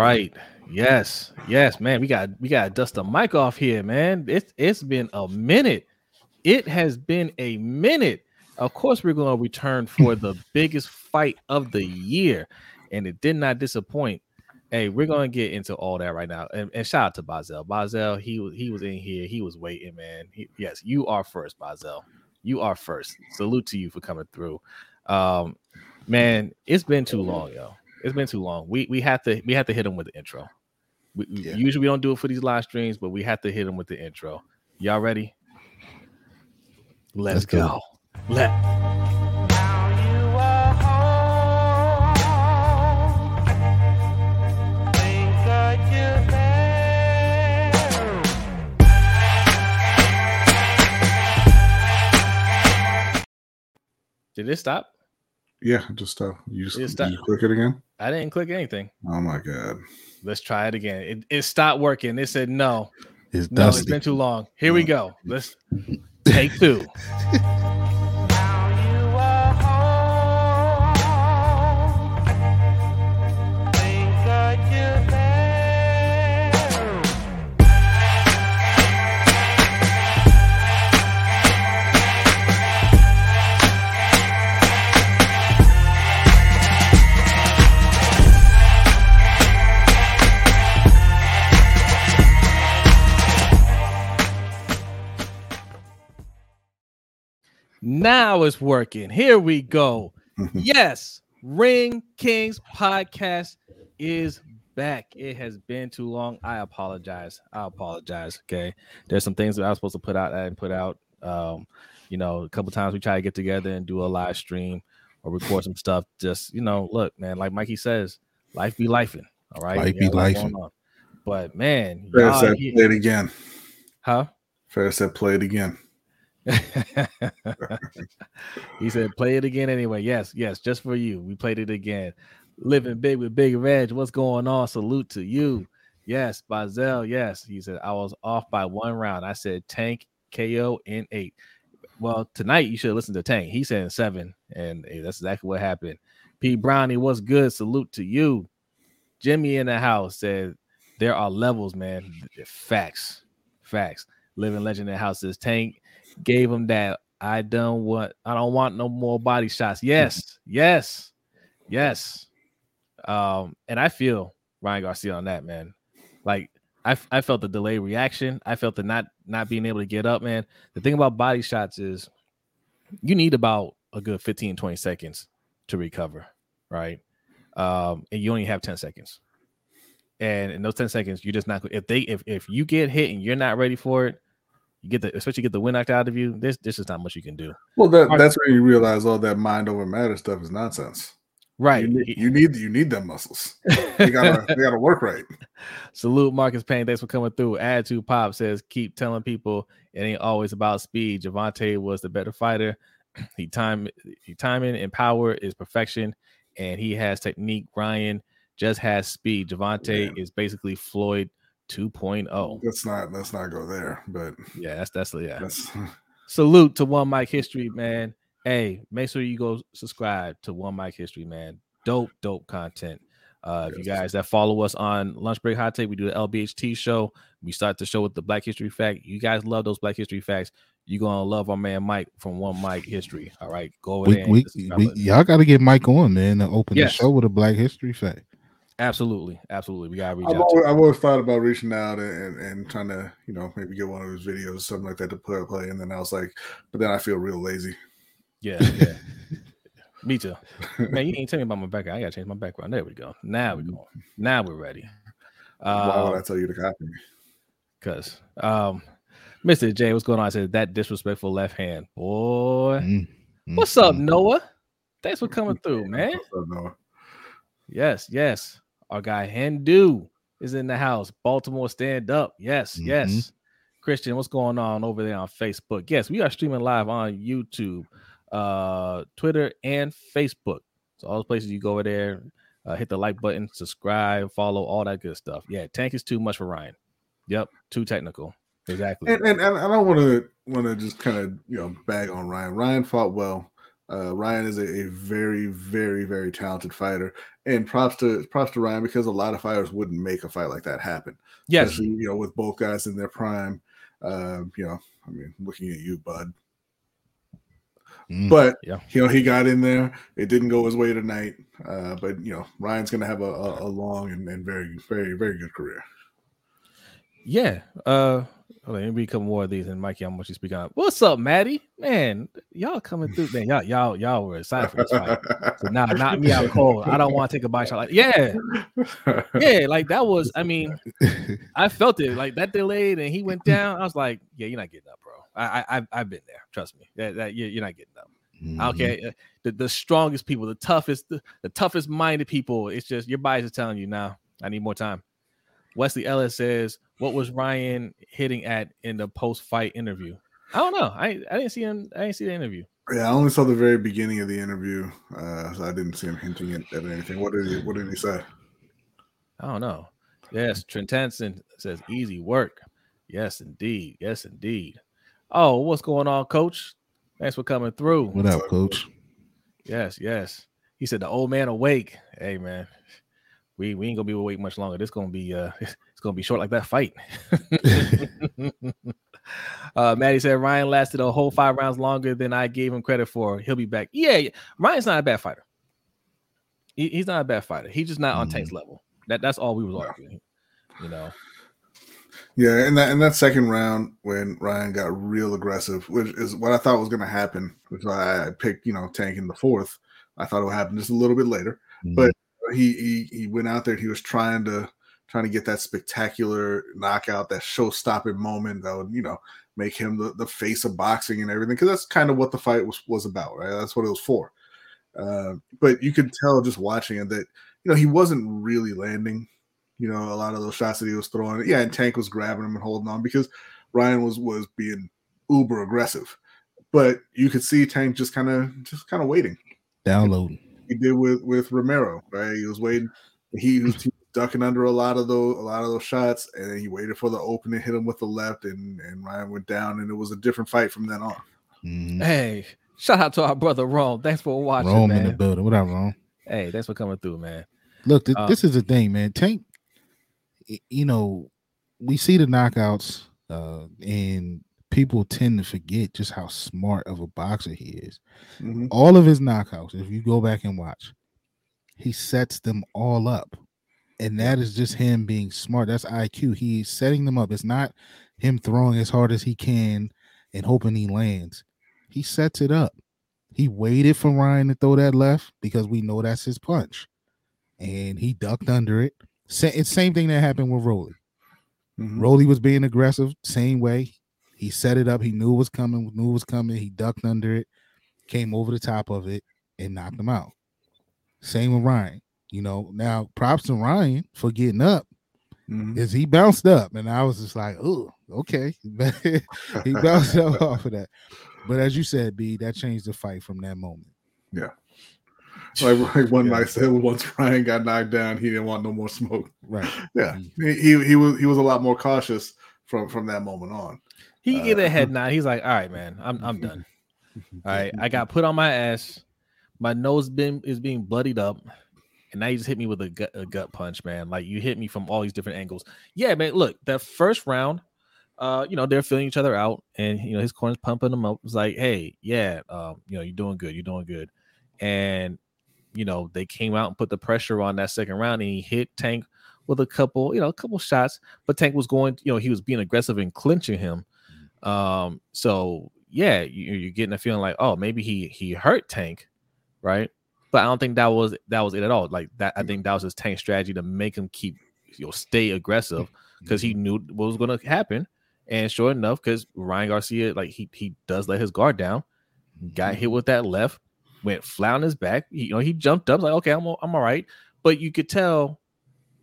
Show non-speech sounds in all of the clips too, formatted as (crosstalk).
right. Yes. Yes, man. We got we got to dust the mic off here, man. It's it's been a minute. It has been a minute. Of course, we're going to return for the (laughs) biggest fight of the year, and it did not disappoint. Hey, we're gonna get into all that right now, and, and shout out to Bazel. Bazel, he was he was in here, he was waiting, man. He, yes, you are first, Bazel. You are first. Salute to you for coming through. Um, man, it's been too long, yo. It's been too long. We we have to we have to hit them with the intro. We, yeah. Usually we don't do it for these live streams, but we have to hit them with the intro. Y'all ready? Let's, Let's go. go. Let Did it stop? Yeah, just uh, you just you click it again. I didn't click anything. Oh my god! Let's try it again. It, it stopped working. It said no. It's no, it's been too long. Here we go. Let's take two. (laughs) Now it's working. Here we go. yes, Ring Kings podcast is back. It has been too long. I apologize. I apologize. Okay. There's some things that I was supposed to put out I didn't put out. Um, you know, a couple times we try to get together and do a live stream or record some stuff. Just, you know, look, man, like Mikey says, life be lifing. All right. Life be lifing. But man, Fair said play it again. Huh? Fair said play it again. (laughs) he said, "Play it again anyway." Yes, yes, just for you. We played it again. Living big with Big Reg. What's going on? Salute to you. Yes, Bazel. Yes, he said I was off by one round. I said Tank KO in eight. Well, tonight you should listen to Tank. He said seven, and hey, that's exactly what happened. P Brownie, what's good? Salute to you. Jimmy in the house said there are levels, man. Facts, facts. Living legend in the house says Tank gave him that I don't want I don't want no more body shots. Yes, yes, yes. Um, and I feel Ryan Garcia on that, man. Like I, I felt the delay reaction. I felt the not not being able to get up, man. The thing about body shots is you need about a good 15, 20 seconds to recover, right? Um, and you only have 10 seconds. And in those 10 seconds, you're just not if they if if you get hit and you're not ready for it, you get the especially get the wind knocked out of you. This this is not much you can do. Well, that that's where you realize all that mind over matter stuff is nonsense. Right. You need you need, you need them muscles. (laughs) You gotta they gotta work right. Salute Marcus Payne. Thanks for coming through. Attitude Pop says keep telling people it ain't always about speed. Gervonta was the better fighter. (clears throat) He time he timing and power is perfection, and he has technique. Ryan just has speed. Gervonta yeah. is basically Floyd 2.0. Let's not let's not go there, but yeah, that's that's yeah. That's... (laughs) Salute to One Mic History, man. Hey, make sure you go subscribe to One Mic History, man. Dope, dope content. Uh, yes. if you guys that follow us on Lunch Break Hot Take, we do the LBHT show. We start the show with the Black History Fact. You guys love those Black History Facts. You're gonna love our man Mike from One Mic History. All right, go over we, there. We, we, y'all got to get Mike on, man, to open yes. the show with a Black History Fact. Absolutely, absolutely. We gotta reach I've out. Always, I've always thought about reaching out and, and trying to, you know, maybe get one of his videos, or something like that to play play. And then I was like, but then I feel real lazy. Yeah, yeah. (laughs) me too. Man, you ain't tell me about my background. I gotta change my background. There we go. Now we go. Now we're ready. Why would I um, tell you to copy me? Because um Mr. J, what's going on? I said that disrespectful left hand. Boy. Mm-hmm. What's up, mm. Noah? Thanks for coming (laughs) through, man. What's up, Noah? Yes, yes. Our guy Hindu is in the house. Baltimore stand up. Yes, mm-hmm. yes. Christian, what's going on over there on Facebook? Yes, we are streaming live on YouTube, uh, Twitter, and Facebook. So all the places you go over there, uh, hit the like button, subscribe, follow, all that good stuff. Yeah, tank is too much for Ryan. Yep, too technical. Exactly. And and, and I don't want to want to just kind of you know bag on Ryan. Ryan fought well. Uh, Ryan is a, a, very, very, very talented fighter, and props to props to Ryan because a lot of fighters wouldn't make a fight like that happen. Yes, Especially, you know, with both guys in their prime. Uh, you know, I mean, looking at you, bud. Mm, but yeah. you know, he got in there. It didn't go his way tonight. Uh, but you know, Ryan's going to have a, a, a long and, and, very, very, very good career. Yeah. Uh, let me read a couple more of these. And Mikey, I'm going to speak on. What's up, Maddie? Man, y'all coming through. Man, y'all, y'all, y'all were excited for this fight. So now, knock me out cold. I don't want to take a bite shot. Like, yeah, yeah. Like that was. I mean, I felt it. Like that delayed, and he went down. I was like, yeah, you're not getting up, bro. I, I, I've been there. Trust me. That, that you're, not getting up. Mm-hmm. Okay, uh, the, the strongest people, the toughest, the, the toughest minded people. It's just your body is telling you now. I need more time. Wesley Ellis says, "What was Ryan hitting at in the post fight interview?" I don't know. I I didn't see him. I didn't see the interview. Yeah, I only saw the very beginning of the interview, uh, so I didn't see him hinting at, at anything. What did he What did he say? I don't know. Yes, Trent Hansen says easy work. Yes, indeed. Yes, indeed. Oh, what's going on, Coach? Thanks for coming through. What up, Coach? Yes, yes. He said the old man awake. Hey, man, we we ain't gonna be able to wait much longer. This gonna be uh, (laughs) it's gonna be short like that fight. (laughs) uh, Maddie said Ryan lasted a whole five rounds longer than I gave him credit for. He'll be back. Yeah, yeah. Ryan's not a bad fighter. He, he's not a bad fighter. He's just not mm. on Tank's level. That that's all we was arguing. You know. Yeah, in that in that second round when Ryan got real aggressive, which is what I thought was going to happen, which I picked, you know, Tank in the fourth. I thought it would happen just a little bit later, mm-hmm. but he, he he went out there. He was trying to trying to get that spectacular knockout, that show stopping moment that would you know make him the, the face of boxing and everything. Because that's kind of what the fight was was about, right? That's what it was for. Uh, but you could tell just watching it that you know he wasn't really landing you know, a lot of those shots that he was throwing. Yeah, and Tank was grabbing him and holding on because Ryan was was being uber aggressive. But you could see Tank just kind of just kind of waiting. Downloading. He did with with Romero, right? He was waiting. He was (laughs) ducking under a lot of those a lot of those shots, and he waited for the opening, hit him with the left, and and Ryan went down, and it was a different fight from then on. Mm-hmm. Hey, shout out to our brother Rome. Thanks for watching. Rome man. in the building. What up, Rome? Hey, thanks for coming through, man. Look, th- uh, this is the thing, man. Tank you know, we see the knockouts, uh, and people tend to forget just how smart of a boxer he is. Mm-hmm. All of his knockouts, if you go back and watch, he sets them all up. And that is just him being smart. That's IQ. He's setting them up. It's not him throwing as hard as he can and hoping he lands. He sets it up. He waited for Ryan to throw that left because we know that's his punch. And he ducked under it. It's same thing that happened with Rolly. Mm-hmm. Rolly was being aggressive, same way. He set it up. He knew it was coming. Knew it was coming. He ducked under it, came over the top of it, and knocked him out. Same with Ryan. You know, now props to Ryan for getting up. Mm-hmm. Is he bounced up, and I was just like, oh, okay. (laughs) he bounced up (laughs) off of that. But as you said, B, that changed the fight from that moment. Yeah. Like, (laughs) like one yeah. might say, once Ryan got knocked down, he didn't want no more smoke. Right. Yeah. Mm-hmm. He he was he was a lot more cautious from from that moment on. He uh, get a head nod. He's like, all right, man, I'm I'm done. (laughs) All right, I got put on my ass. My nose been is being bloodied up, and now you just hit me with a gut, a gut punch, man. Like you hit me from all these different angles. Yeah, man. Look, that first round, uh, you know, they're feeling each other out, and you know his corner's pumping him up. It's like, hey, yeah, um, you know, you're doing good, you're doing good, and you know, they came out and put the pressure on that second round and he hit Tank with a couple, you know, a couple shots, but Tank was going, you know, he was being aggressive and clinching him. Um, so yeah, you, you're getting a feeling like, oh, maybe he he hurt Tank, right? But I don't think that was that was it at all. Like that, I think that was his Tank strategy to make him keep, you know, stay aggressive because he knew what was going to happen. And sure enough, because Ryan Garcia, like he he does let his guard down, got hit with that left, went flat on his back. He, you know, he jumped up like, okay, I'm I'm all right. But you could tell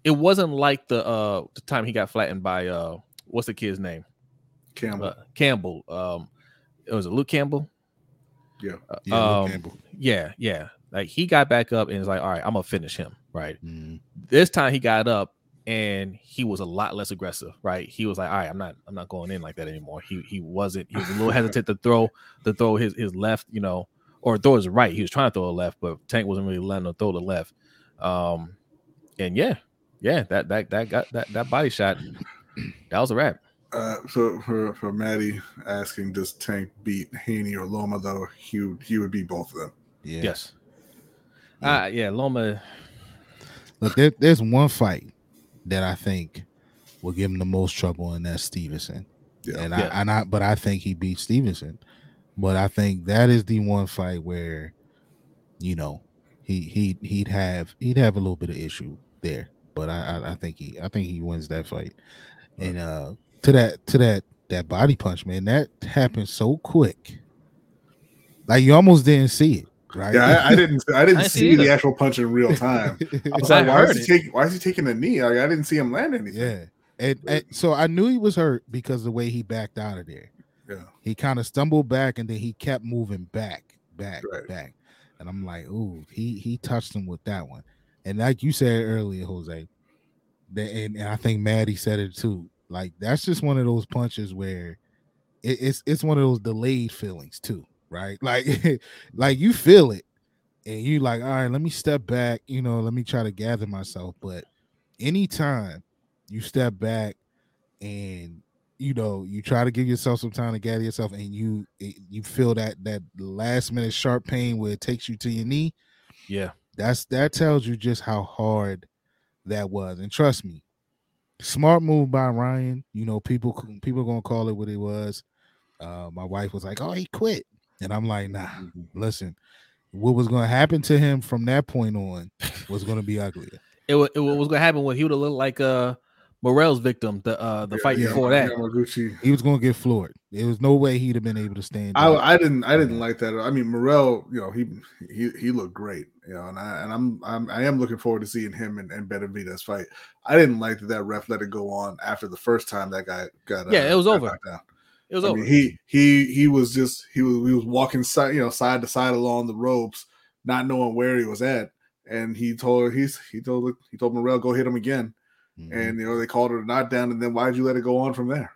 it wasn't like the uh the time he got flattened by uh what's the kid's name? Campbell. Uh, Campbell. Um, it was a Luke Campbell. Yeah. Uh, yeah, um, Campbell. Yeah, yeah. Like he got back up and was like, all right, I'm gonna finish him. Right. Mm. This time he got up and he was a lot less aggressive, right? He was like, "All right, I'm not, I'm not going in like that anymore." He he wasn't. He was a little hesitant to throw, to throw his his left, you know, or throw his right. He was trying to throw a left, but Tank wasn't really letting him throw the left. Um, and yeah, yeah, that that that got that that body shot. That was a wrap. Uh, so for for Maddie asking, does Tank beat Haney or Loma? Though he would, he would beat both of them. Yeah. Yes. Yeah. Uh, yeah, Loma. Look, there, there's one fight that I think will give him the most trouble, and that's Stevenson. Yeah. And yeah. I and I but I think he beat Stevenson. But I think that is the one fight where, you know, he he he'd have he'd have a little bit of issue there. But I I, I think he I think he wins that fight. And uh to that to that that body punch, man, that happened so quick. Like you almost didn't see it. Right. Yeah, I, I didn't. I didn't (laughs) I see, the actual punch in real time. (laughs) I was like, why is he taking? Why is he taking a knee? Like, I didn't see him land anything. Yeah, and, and, so I knew he was hurt because the way he backed out of there. Yeah, he kind of stumbled back and then he kept moving back, back, right. back, and I'm like, ooh, he he touched him with that one. And like you said earlier, Jose, that and, and I think Maddie said it too. Like that's just one of those punches where it, it's it's one of those delayed feelings too, right? (laughs) Like like you feel it, and you like, all right, let me step back, you know, let me try to gather myself. But anytime you step back and you know you try to give yourself some time to gather yourself and you you feel that that last minute sharp pain where it takes you to your knee yeah that's that tells you just how hard that was and trust me smart move by ryan you know people people are gonna call it what it was uh, my wife was like oh he quit and i'm like nah mm-hmm. listen what was gonna happen to him from that point on was gonna be ugly. it, it was gonna happen when he would have looked like uh Morrell's victim, the uh the yeah, fight yeah, before that. Yamaguchi. He was gonna get floored. There was no way he'd have been able to stand. I, I didn't I didn't like that. I mean Morrell, you know, he he he looked great, you know, and I and I'm I'm I am looking forward to seeing him and, and Benavidez fight. I didn't like that that ref let it go on after the first time that guy got yeah, uh, it was over. Down. It was I over. Mean, he he he was just he was he was walking side you know side to side along the ropes, not knowing where he was at, and he told he's he told he told Morrell go hit him again Mm-hmm. And you know they called it a knockdown, and then why'd you let it go on from there?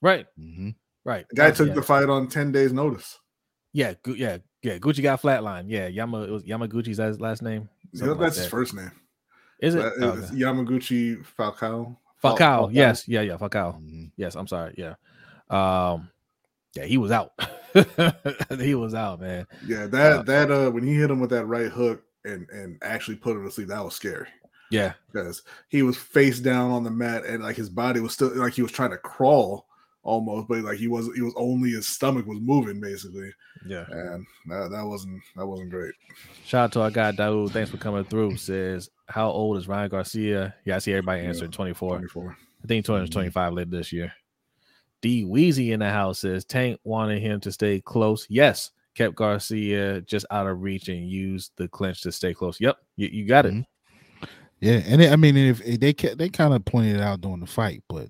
Right, mm-hmm. right. The guy took yeah. the fight on ten days' notice. Yeah, yeah, yeah. Gucci got flatline. Yeah, Yama was Yamaguchi's his last name. Yeah, that's like that. his first name. Is it oh, okay. Yamaguchi Falcao? Falcao, Falcao. yes, yeah, yeah, Falcao. Mm-hmm. Yes, I'm sorry. Yeah, um, yeah, he was out. (laughs) he was out, man. Yeah, that uh, that uh, when he hit him with that right hook and and actually put him to sleep, that was scary. Yeah, because he was face down on the mat and like his body was still like he was trying to crawl almost, but like he was he was only his stomach was moving basically. Yeah, and that, that wasn't that wasn't great. Shout out to our guy Daoud. Thanks for coming through. (laughs) Says how old is Ryan Garcia? Yeah, I see everybody answering yeah, 24. 24. I think 225 mm-hmm. later this year. D Weezy in the house says Tank wanted him to stay close. Yes, kept Garcia just out of reach and used the clinch to stay close. Yep, you, you got it. Mm-hmm. Yeah, and it, I mean, if they they kind of pointed it out during the fight, but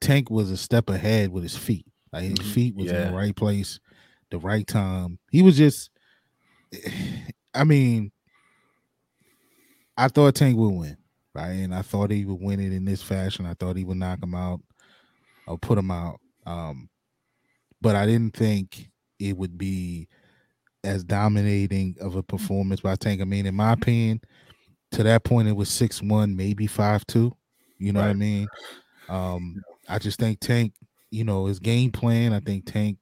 Tank was a step ahead with his feet. Like his mm-hmm. feet was yeah. in the right place, the right time. He was just, (sighs) I mean, I thought Tank would win, right? And I thought he would win it in this fashion. I thought he would knock him out or put him out. Um, but I didn't think it would be as dominating of a performance by Tank. I mean, in my opinion, to that point it was six one, maybe five two. You know right. what I mean? Um, I just think Tank, you know, his game plan. I think Tank,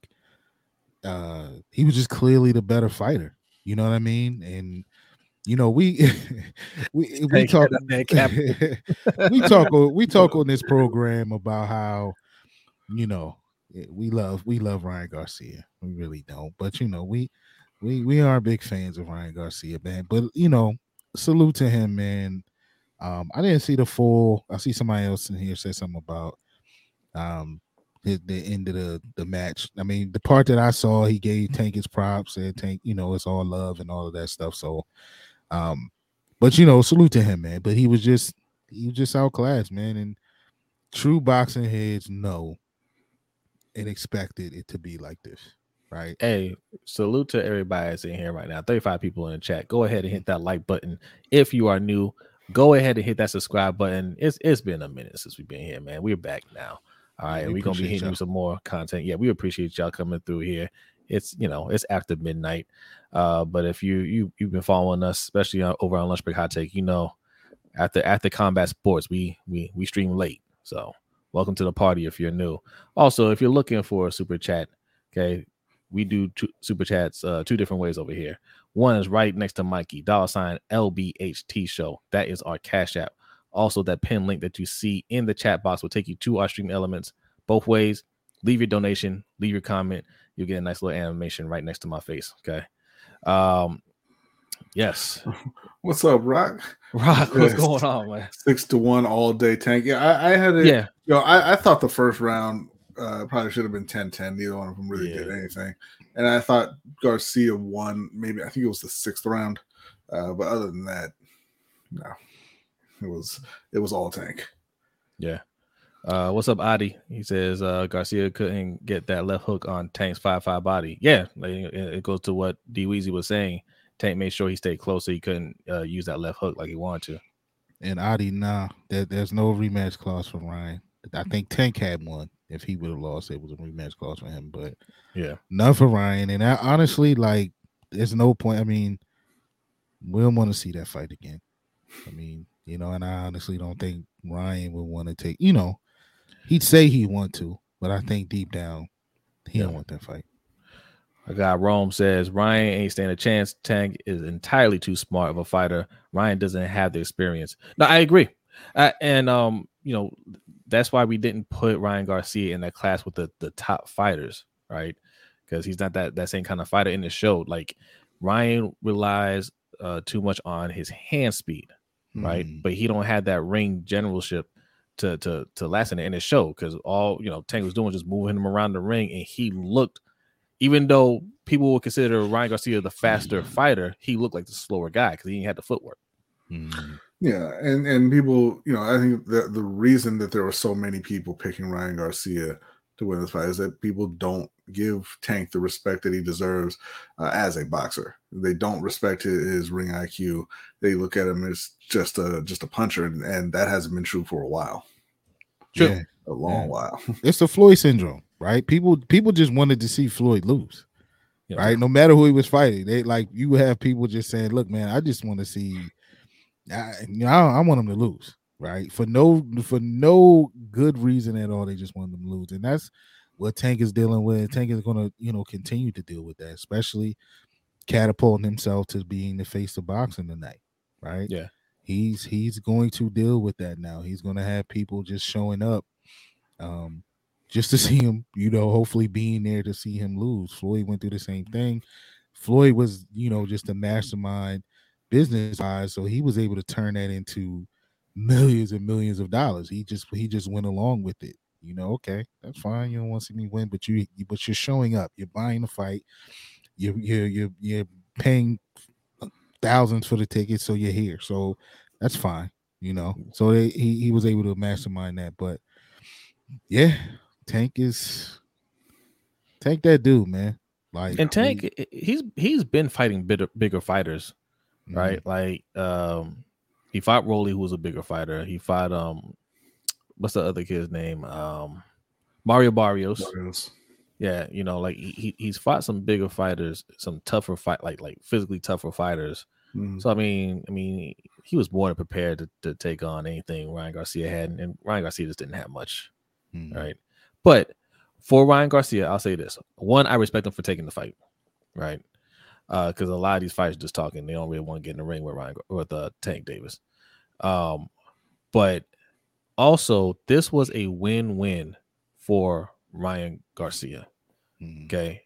uh, he was just clearly the better fighter. You know what I mean? And you know, we (laughs) we (laughs) we talk we talk (laughs) we talk on this program about how you know we love we love Ryan Garcia. We really don't, but you know we we we are big fans of Ryan Garcia, man. But you know, salute to him, man. Um, I didn't see the full. I see somebody else in here say something about um the, the end of the the match. I mean, the part that I saw, he gave Tank his props and Tank, you know, it's all love and all of that stuff. So, um, but you know, salute to him, man. But he was just he was just outclassed, man. And true boxing heads know and expected it to be like this right? Hey, salute to everybody that's in here right now. 35 people in the chat. Go ahead and hit that like button. If you are new, go ahead and hit that subscribe button. It's it's been a minute since we've been here, man. We're back now. All right, yeah, we we're gonna be hitting you some more content. Yeah, we appreciate y'all coming through here it's you know it's after midnight. Uh, but if you you you've been following us, especially over on Lunch Break Hot Take, you know after after combat sports, we we we stream late. So welcome to the party if you're new. Also, if you're looking for a super chat, okay, we do two, super chats uh, two different ways over here. One is right next to Mikey, dollar sign LBHT show. That is our Cash App. Also, that pin link that you see in the chat box will take you to our stream elements both ways. Leave your donation, leave your comment. You'll get a nice little animation right next to my face. Okay. Um, yes. (laughs) What's up, Rock? Rock, what's going on, man? Six to one all day tank. Yeah, I, I had it. Yeah. You know, I, I thought the first round uh, probably should have been 10-10. Neither one of them really yeah. did anything. And I thought Garcia won. Maybe I think it was the sixth round. Uh, but other than that, no, it was it was all tank. Yeah. Uh, what's up, Adi? He says uh, Garcia couldn't get that left hook on Tank's five five body. Yeah, it goes to what D Weezy was saying. Tank made sure he stayed close so he couldn't uh, use that left hook like he wanted to. And Adi, nah, there, there's no rematch clause for Ryan. I think Tank had one. If he would have lost, it was a rematch clause for him. But yeah, none for Ryan. And I, honestly, like, there's no point. I mean, we don't want to see that fight again. I mean, you know, and I honestly don't think Ryan would want to take. You know, he'd say he want to, but I think deep down he yeah. don't want that fight. A guy Rome says Ryan ain't stand a chance. Tank is entirely too smart of a fighter. Ryan doesn't have the experience. No, I agree. Uh, and um, you know, that's why we didn't put Ryan Garcia in that class with the the top fighters, right? Because he's not that that same kind of fighter in the show. Like Ryan relies uh, too much on his hand speed, right? Mm. But he don't have that ring generalship to to to last in the in his show because all you know Tank was doing was just moving him around the ring, and he looked, even though people would consider Ryan Garcia the faster mm. fighter, he looked like the slower guy because he didn't have the footwork. Mm. Yeah, and and people, you know, I think that the reason that there were so many people picking Ryan Garcia to win this fight is that people don't give Tank the respect that he deserves uh, as a boxer. They don't respect his, his, ring IQ. They look at him as just a just a puncher, and, and that hasn't been true for a while. True. Yeah, a long yeah. while. (laughs) it's the Floyd syndrome, right? People people just wanted to see Floyd lose. Yeah. Right, no matter who he was fighting, they like you have people just saying, "Look, man, I just want to see I, you know, I, I, want them to lose, right? For no for no good reason at all. They just want them to lose, and that's what Tank is dealing with. Tank is going to you know continue to deal with that, especially catapulting himself to being the face of boxing tonight, right? Yeah, he's he's going to deal with that now. He's going to have people just showing up, um, just to (laughs) see him. You know, hopefully being there to see him lose. Floyd went through the same thing. Floyd was, you know, just a mastermind business wise, so he was able to turn that into millions and millions of dollars. He just he just went along with it. You know, okay, that's fine. You don't want to see me win, but you but you're showing up. You're buying the fight. You're you're you're, you're paying thousands for the tickets, so you're here. So that's fine. You know, so they, he he was able to mastermind that. But yeah, Tank is Tank that dude, man. Like and Tank, he, he's he's been fighting bigger bigger fighters right? Mm-hmm. Like um he fought Rolly, who was a bigger fighter. He fought um what's the other kid's name? Um Mario Barrios. Barrios. Yeah, you know, like he he's fought some bigger fighters, some tougher fight, like like physically tougher fighters. Mm-hmm. So I mean, I mean, he was more than prepared to, to take on anything Ryan Garcia had, and Ryan Garcia just didn't have much, mm-hmm. right? But for Ryan Garcia, I'll say this: one, I respect him for taking the fight, right? because uh, a lot of these fights just talking. They don't really want to get in the ring with Ryan with uh, Tank Davis. Um, but also this was a win-win for Ryan Garcia. Mm-hmm. Okay,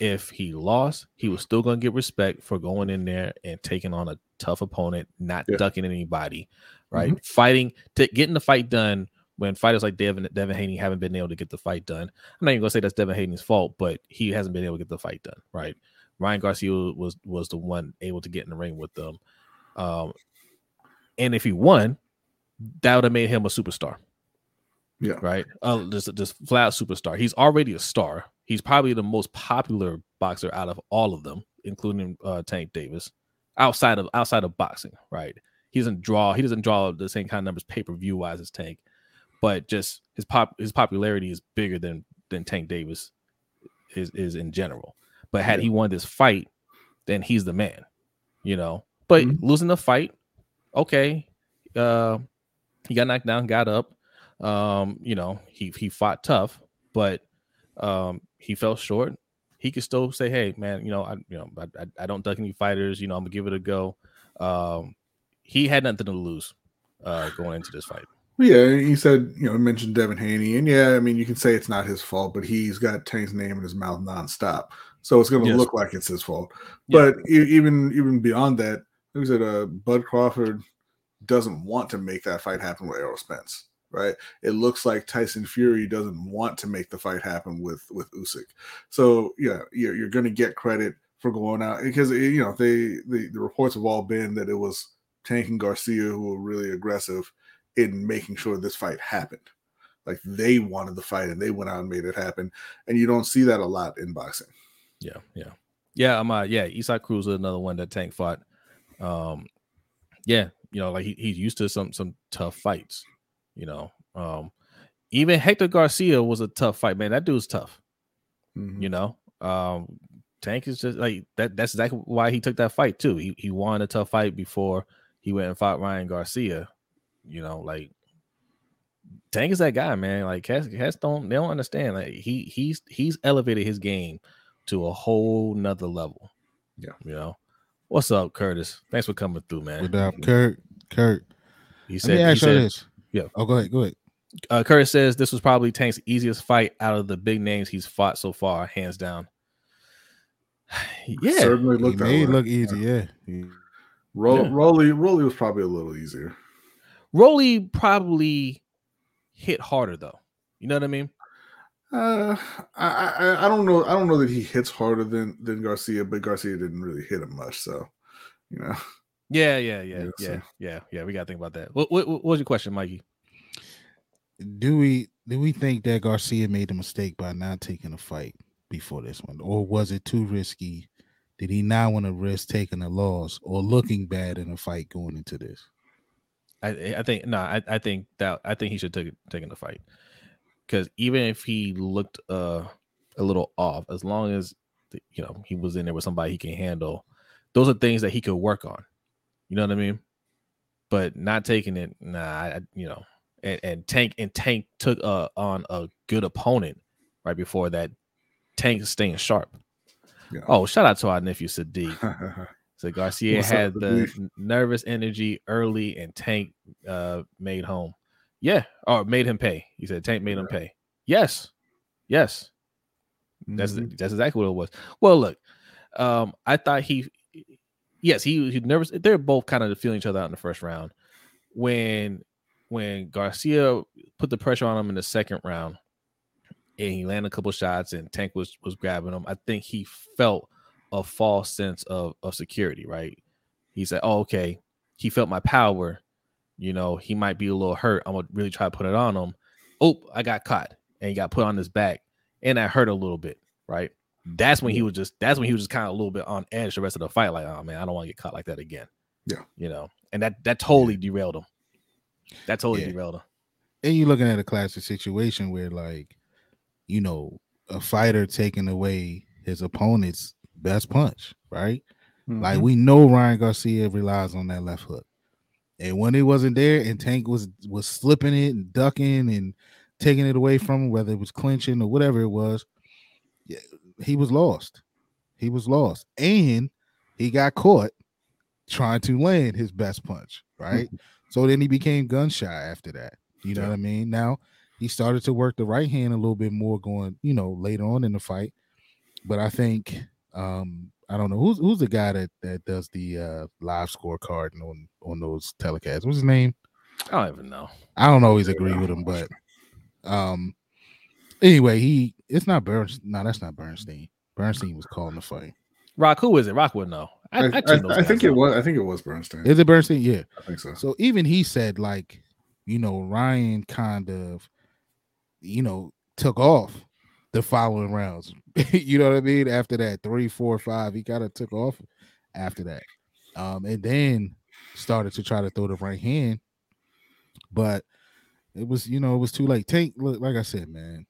if he lost, he was still going to get respect for going in there and taking on a tough opponent, not yeah. ducking anybody, right? Mm-hmm. Fighting, to getting the fight done when fighters like Devin Devin Haney haven't been able to get the fight done. I'm not even gonna say that's Devin Haney's fault, but he hasn't been able to get the fight done, right? Ryan Garcia was was the one able to get in the ring with them. Um, and if he won, that would have made him a superstar. Yeah. Right. Uh, just just flat superstar. He's already a star. He's probably the most popular boxer out of all of them, including uh, Tank Davis. Outside of outside of boxing, right? He doesn't draw. He doesn't draw the same kind of numbers pay per view wise as Tank, but just his pop his popularity is bigger than than Tank Davis is is in general. But had he won this fight, then he's the man, you know. But mm-hmm. losing the fight, okay. Uh, he got knocked down, got up. Um, you know, he he fought tough, but um, he fell short. He could still say, "Hey, man, you know, I you know, I, I don't duck any fighters. You know, I'm gonna give it a go." Um, he had nothing to lose uh, going into this fight. Yeah, he said, you know, mentioned Devin Haney, and yeah, I mean, you can say it's not his fault, but he's got Tank's name in his mouth nonstop, so it's going to yes. look like it's his fault. Yeah. But even even beyond that, he said, uh, Bud Crawford doesn't want to make that fight happen with Errol Spence, right? It looks like Tyson Fury doesn't want to make the fight happen with with Usyk. So yeah, you're, you're going to get credit for going out because you know they the, the reports have all been that it was Tank and Garcia who were really aggressive in making sure this fight happened. Like they wanted the fight and they went out and made it happen. And you don't see that a lot in boxing. Yeah, yeah. Yeah, I'm uh yeah, Isaac Cruz is another one that Tank fought. Um yeah, you know, like he, he's used to some some tough fights, you know. Um even Hector Garcia was a tough fight, man. That dude's tough. Mm-hmm. You know. Um Tank is just like that that's exactly why he took that fight too. He he won a tough fight before he went and fought Ryan Garcia. You know, like Tank is that guy, man. Like Cass, Cass don't they don't understand. Like he he's he's elevated his game to a whole nother level. Yeah, you know. What's up, Curtis? Thanks for coming through, man. What up, Kurt? Kurt. He said. Let me ask you this. Yeah. Oh, go ahead. Go ahead. Uh, Curtis says this was probably Tank's easiest fight out of the big names he's fought so far, hands down. (sighs) yeah, certainly looked he made look easy. Yeah. yeah. Ro- yeah. Rolly, Rolly was probably a little easier. Rolly probably hit harder though. You know what I mean? Uh, I, I I don't know. I don't know that he hits harder than than Garcia, but Garcia didn't really hit him much. So, you know. Yeah, yeah, (laughs) yeah, yeah, yeah, yeah. yeah we got to think about that. What, what, what was your question, Mikey? Do we do we think that Garcia made a mistake by not taking a fight before this one, or was it too risky? Did he not want to risk taking a loss or looking bad in a fight going into this? I I think no, I, I think that I think he should take taking the fight because even if he looked uh a little off, as long as you know he was in there with somebody he can handle, those are things that he could work on. You know what I mean? But not taking it, nah, I, you know. And, and Tank and Tank took uh, on a good opponent right before that. Tank staying sharp. Yeah. Oh, shout out to our nephew Sadiq. (laughs) So Garcia What's had the nervous energy early, and Tank uh, made home. Yeah, or made him pay. He said Tank made him pay. Yes, yes, mm-hmm. that's that's exactly what it was. Well, look, um, I thought he, yes, he he nervous. They're both kind of feeling each other out in the first round. When when Garcia put the pressure on him in the second round, and he landed a couple shots, and Tank was was grabbing him. I think he felt a false sense of of security, right? He said, "Oh, okay." He felt my power. You know, he might be a little hurt. I'm gonna really try to put it on him. Oh, I got caught, and he got put on his back, and that hurt a little bit, right? That's when he was just. That's when he was just kind of a little bit on edge the rest of the fight. Like, oh man, I don't want to get caught like that again. Yeah, you know, and that that totally derailed him. That totally yeah. derailed him. And you're looking at a classic situation where, like, you know, a fighter taking away his opponent's best punch, right? Mm-hmm. Like we know Ryan Garcia relies on that left hook. And when it wasn't there and Tank was was slipping it and ducking and taking it away from him, whether it was clinching or whatever it was, yeah, he was lost. He was lost. And he got caught trying to land his best punch, right? so then he became gun shy after that. You know yeah. what I mean? Now he started to work the right hand a little bit more going, you know, later on in the fight. But I think um, I don't know who's who's the guy that that does the uh live scorecard on on those telecasts. What's his name? I don't even know. I don't always agree with him, but um, anyway, he it's not Bernstein. No, that's not Bernstein. Bernstein was calling the fight. Rock, who is it? Rock would know. I, I, I, I think it was. I think it was Bernstein. Is it Bernstein? Yeah, I think so. So even he said like, you know, Ryan kind of, you know, took off the following rounds. (laughs) you know what I mean? After that, three, four, five, he kind of took off after that. Um, and then started to try to throw the right hand. But it was, you know, it was too late. Tank, look, like I said, man,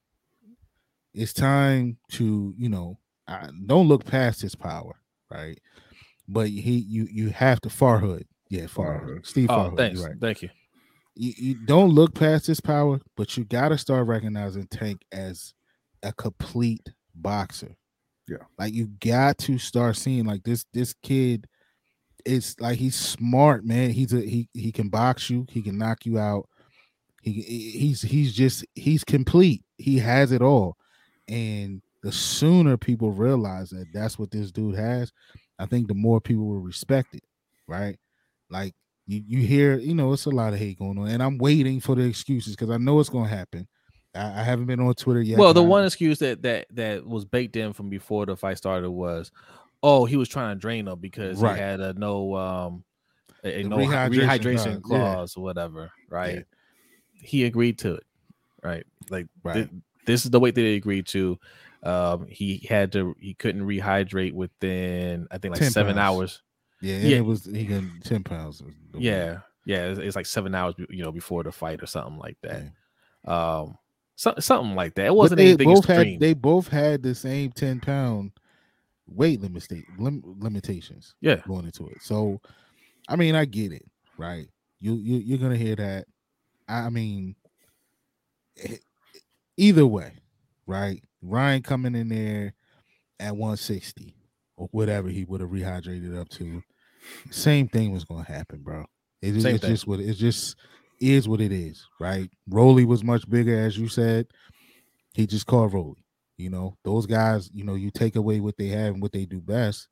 it's time to, you know, I, don't look past his power, right? But he, you, you have to Farhood, yeah, Farhood, Steve oh, Farhood. Thanks, right. thank you. you. You don't look past his power, but you got to start recognizing Tank as a complete boxer. Yeah. Like you got to start seeing like this this kid it's like he's smart, man. He's a he he can box you, he can knock you out. He he's he's just he's complete. He has it all. And the sooner people realize that that's what this dude has, I think the more people will respect it, right? Like you you hear, you know, it's a lot of hate going on, and I'm waiting for the excuses because I know it's gonna happen. I, I haven't been on Twitter yet. Well, the one excuse that that that was baked in from before the fight started was, oh, he was trying to drain them because Right. he had a no um a, a no rehydration rehydration, clause, yeah. or whatever, right? He agreed to it, right? Like Right. thi- this is the weight that he agreed to. Um, he had to he couldn't rehydrate within I think like 10 seven pounds. hours. yeah, yeah. it was he can ten pounds. was the weight. Yeah, yeah, it's, it's like seven hours, you know, before the fight or something like that. Um, so, something like that. It wasn't they anything both extreme. had they both had the same 10 pound weight limit lim, limitations yeah, going into it. So I mean, I get it, right? You you you're gonna hear that. I mean, eh, either way, right? Ryan coming in there at 160 or whatever he would have rehydrated up to. Same thing was gonna happen, bro. It, Same it's thing. just what it's just is what it is, right? Rolly was much bigger, as you said. He just called Rolly. You know, those guys, you know, you take away what they have and what they do best.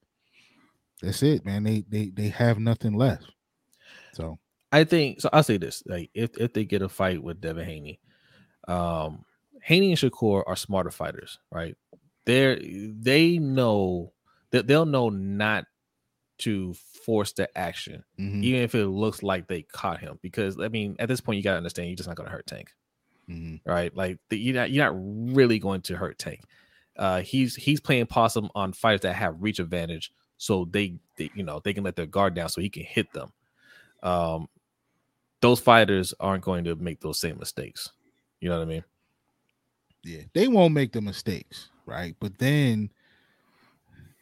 That's it, man. They they they have nothing left. So I think so. I'll say this: like, if if they get a fight with Devin Haney, um, Haney and Shakur are smarter fighters, right? They're they know that they'll know not to force the action, mhm, even if it looks like they caught him. Because I mean, at this point, you gotta understand, you're just not gonna hurt Tank. mhm. right? Like the, you're not you're not really going to hurt Tank. Uh, he's he's playing possum on fighters that have reach advantage, so they, they you know they can let their guard down so he can hit them. Um, those fighters aren't going to make those same mistakes. You know what I mean? yeah, they won't make the mistakes, right? But then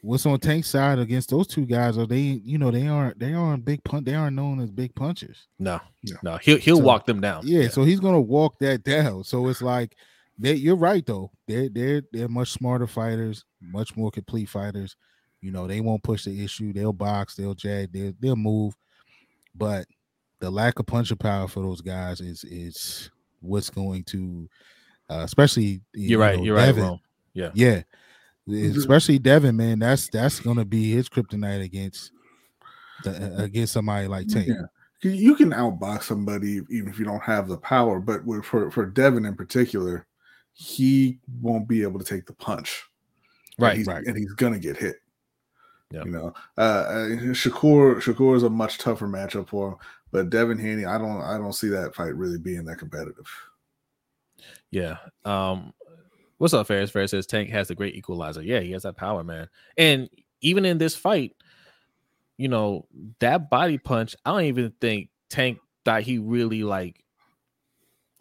what's on Tank's side against those two guys are they, you know, they aren't they aren't big punch, they aren't known as big punchers. No, Yeah. no, he'll he'll So, walk them down. Yeah, so he's gonna walk that down. So it's like they you're right though. They're they're they're much smarter fighters, much more complete fighters. You know, they won't push the issue, they'll box, they'll jag, they'll they'll move. But the lack of puncher power for those guys is is what's going to uh, especially you you're right. know, You're right, Devin. Rome. Yeah. Especially Devin, man. That's that's gonna be his kryptonite against the, against somebody like Tank. Yeah. You- You can outbox somebody even if you don't have the power, but for for Devin in particular, he won't be able to take the punch. And Right, he's, right. and he's gonna get hit. Yeah. You know, uh, uh, Shakur Shakur is a much tougher matchup for him, but Devin Haney, I don't I don't see that fight really being that competitive. Yeah. Um, what's up, Ferris? Ferris says Tank has the great equalizer. Yeah, he has that power, man. And even in this fight, you know, that body punch, I don't even think Tank thought he really like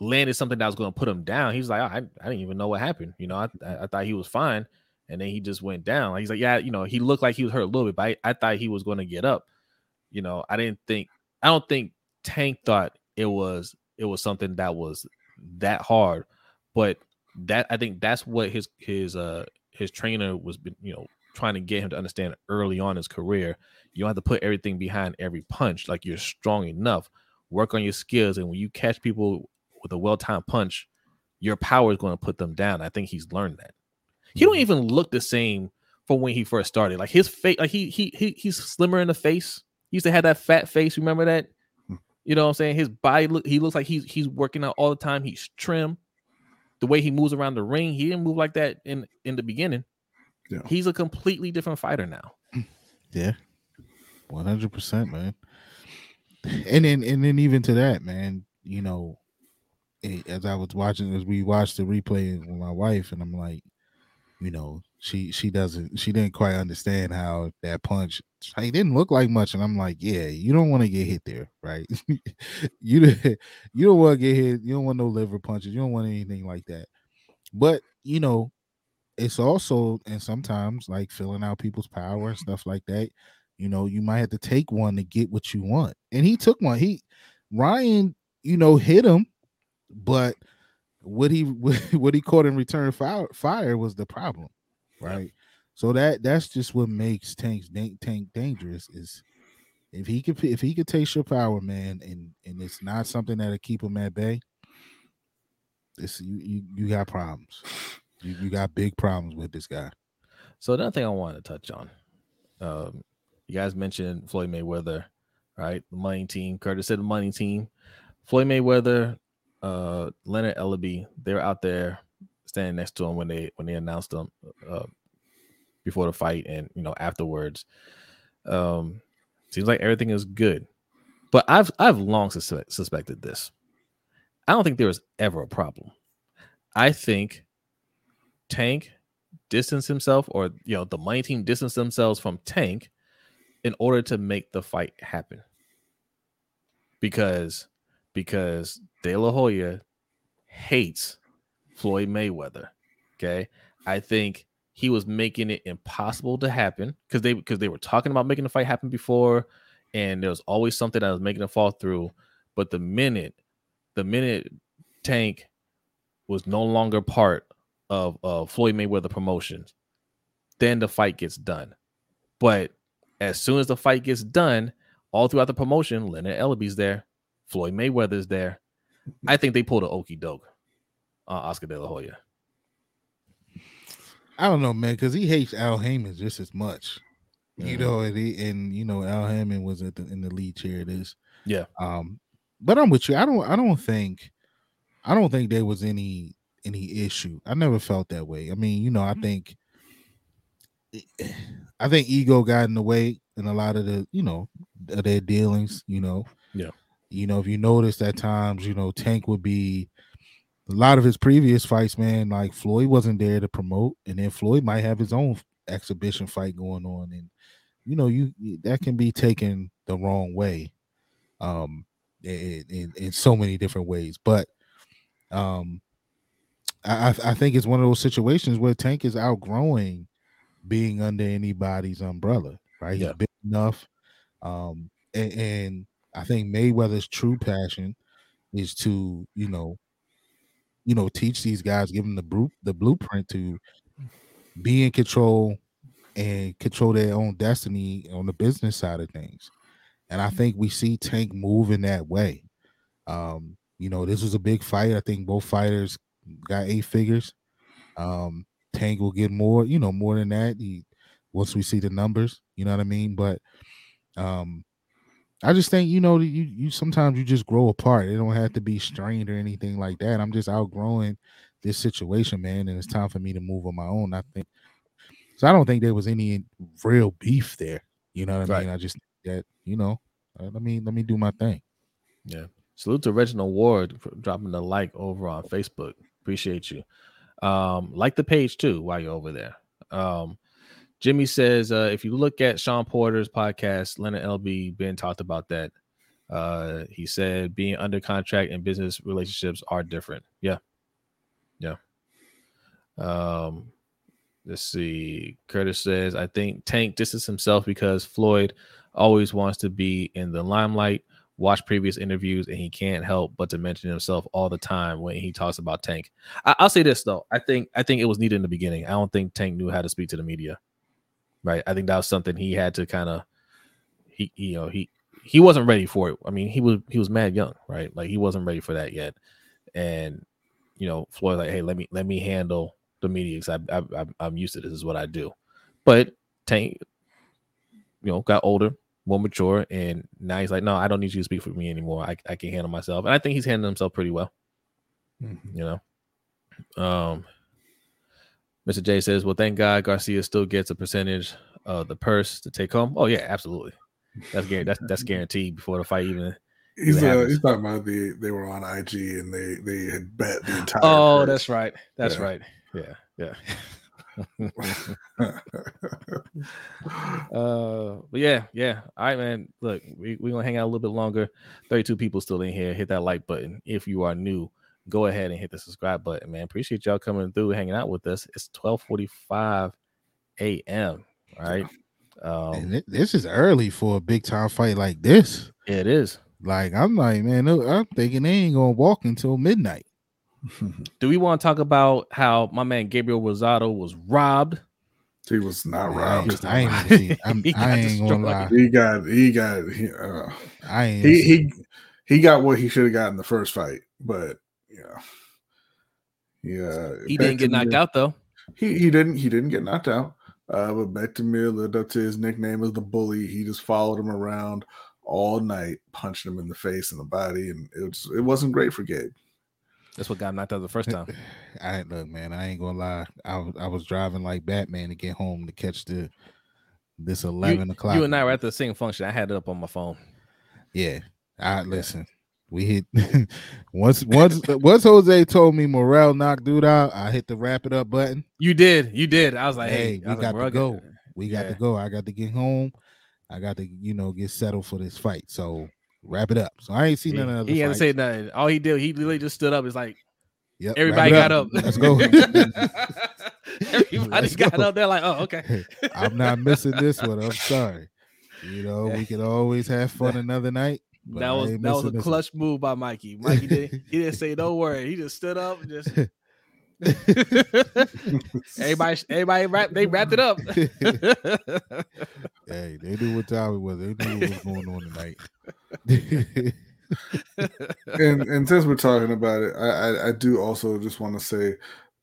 landed something that was going to put him down. He was like, "Oh, I, I didn't even know what happened. You know, I, I, I thought he was fine. And then he just went down. He's like, yeah, you know, he looked like he was hurt a little bit, but I, I thought he was going to get up. You know, I didn't think, I don't think Tank thought it was, it was something that was that hard but that I think that's what his his uh his trainer was been you know trying to get him to understand early on in his career. You don't have to put everything behind every punch. Like you're strong enough. Work on your skills, and when you catch people with a well timed punch, your power is going to put them down. I think he's learned that. He don't even look the same from when he first started. Like his face, like he he he he's slimmer in the face. He used to have that fat face. Remember that? You know what I'm saying? His body look he looks like he's he's working out all the time. He's trim. The way he moves around the ring, he didn't move like that in in the beginning. Yeah. He's a completely different fighter now. (clears throat) Yeah, one hundred percent, man. And then, and then, even to that, man. You know, eh, as I was watching, as we watched the replay with my wife, and I'm like, you know, she she doesn't, she didn't quite understand how that punch. It didn't look like much, and I'm like, yeah, you don't want to get hit there, right? you (laughs) you don't (laughs) want to get hit. You don't want no liver punches. You don't want anything like that. But you know, it's also and sometimes like filling out people's power and stuff like that. You know, you might have to take one to get what you want. And he took one. He Ryan, you know, hit him, but what he (laughs) what he caught in return fire, fire was the problem, right? So that that's just what makes Tank's Tank dangerous is if he could if he could taste your power, man, and and it's not something that'll keep him at bay. This you you, you got problems. You, you got big problems with this guy. So another thing I wanted to touch on, um, you guys mentioned Floyd Mayweather, right? The money team. Curtis said the money team. Floyd Mayweather, uh, Leonard Ellerbe, they're out there standing next to him when they when they announced them uh, before the fight and you know afterwards. Um, seems like everything is good, but I've I've long suspect, suspected this. I don't think there was ever a problem. I think Tank distanced himself, or you know, the money team distanced themselves from Tank in order to make the fight happen. Because because De La Hoya hates Floyd Mayweather. Okay. I think he was making it impossible to happen because they because they were talking about making the fight happen before, and there was always something that was making it fall through. But the minute, the minute Tank was no longer part of uh, Floyd Mayweather Promotions, then the fight gets done. But as soon as the fight gets done, all throughout the promotion, Leonard Ellerbe's there, Floyd Mayweather's there. I think they pulled an okey doke on Oscar De La Hoya. I don't know, man, because he hates Al Haymon just as much. Mm-hmm. You know, and, he, and you know Al Haymon was at the, in the lead chair. It is, yeah. Um, but I'm with you. I don't. I don't think. I don't think there was any any issue. I never felt that way. I mean, you know, I mm-hmm. think I think ego got in the way in a lot of the, you know, their dealings, you know. Yeah. You know, if you notice at times, you know, Tank would be a lot of his previous fights, man, like Floyd wasn't there to promote, and then Floyd might have his own exhibition fight going on, and you know, you that can be taken the wrong way, um, in, in, in so many different ways. But um, I, I think it's one of those situations where Tank is outgrowing being under anybody's umbrella, right? Yeah. He's big enough. Um, and, and I think Mayweather's true passion is to, you know, you know, teach these guys, give them the bru- the blueprint to be in control and control their own destiny on the business side of things. And I think we see Tank move in that way. Um, you know, this was a big fight. I think both fighters got eight figures. Um, Tank will get more, you know, more than that. He once we see the numbers, you know what I mean. But um, I just think you know you you sometimes you just grow apart. It don't have to be strained or anything like that. I'm just outgrowing this situation, man, and it's time for me to move on my own. I think so. I don't think there was any real beef there. You know what I right. mean? I just that you know, uh, let me let me do my thing. Yeah. Salute to Reginald Ward for dropping the like over on Facebook. Appreciate you. Um, like the page too while you're over there. Um, Jimmy says uh, if you look at Shawn Porter's podcast, Leonard Ellerbe Ben talked about that. Uh, he said being under contract and business relationships are different. Yeah, yeah. Um, let's see. Curtis says I think Tank distanced himself because Floyd always wants to be in the limelight watch previous interviews and he can't help but to mention himself all the time when he talks about Tank. I, will say this though, I think I think it was needed in the beginning. I don't think Tank knew how to speak to the media, right? I think that was something he had to kind of he you know he he wasn't ready for it. I mean he was he was mad young, right? Like he wasn't ready for that yet, and you know Floyd like hey let me let me handle the media because I, I, I I'm used to this. this is what I do, but Tank you know got older more mature, and now he's like, no, I don't need you to speak for me anymore. I, I can handle myself, and I think he's handling himself pretty well. Mm-hmm. You know, um, Mr. J says, well, thank God Garcia still gets a percentage of the purse to take home. Oh yeah, absolutely. That's guaranteed. That's that's (laughs) guaranteed before the fight even. He's uh, he's talking about the they were on IG and they they had bet the entire. Oh, purse. that's right. That's yeah. right. Yeah, yeah. (laughs) uh, but yeah, yeah. All right, man. Look, we, we're gonna hang out a little bit longer. 32 people still in here. Hit that like button if you are new. Go ahead and hit the subscribe button, man. Appreciate y'all coming through, hanging out with us. It's 12:45 a.m. Right. Um, and this is early for a big time fight like this. It is. Like I'm like, man, I'm thinking they ain't gonna walk until midnight. (laughs) Do we want to talk about how my man Gabriel Rosado was robbed? He was not robbed. I ain't, see, (laughs) I'm, (laughs) I ain't gonna lie. He got he got he, uh, I ain't he, he he got what he should have got in the first fight, but yeah, yeah. He didn't get knocked out though. He he didn't he didn't get knocked out. Uh, but Bektemir lived up to his nickname as the bully. He just followed him around all night, punching him in the face and the body, and it was it wasn't great for Gabe. That's what got knocked out the first time. (sighs) I look, man. I ain't gonna lie. I was I was driving like Batman to get home to catch the this eleven you, o'clock. You and I were at the same function. I had it up on my phone. Yeah, I listen. We hit (laughs) once once once Jose told me Morrell knocked dude out. I hit the wrap it up button. You did, you did. I was like, hey, hey we got like, to go. We got yeah. to go. I got to get home. I got to you know get settled for this fight. So wrap it up. So I ain't seen none of He hasn't said nothing. All he did, he literally just stood up. It's like, yep, everybody got up. Let's go. (laughs) Everybody Let's got go. up. They're like, oh, okay. (laughs) I'm not missing this one. I'm sorry. You know, we can always have fun another night. That was that was a clutch one. move by Mikey. Mikey didn't he didn't say no word. He just stood up and just (laughs) everybody everybody wrap they wrapped it up. (laughs) hey, they knew what time it was. They knew what was going on tonight. (laughs) and and since we're talking about it, I, I, I do also just want to say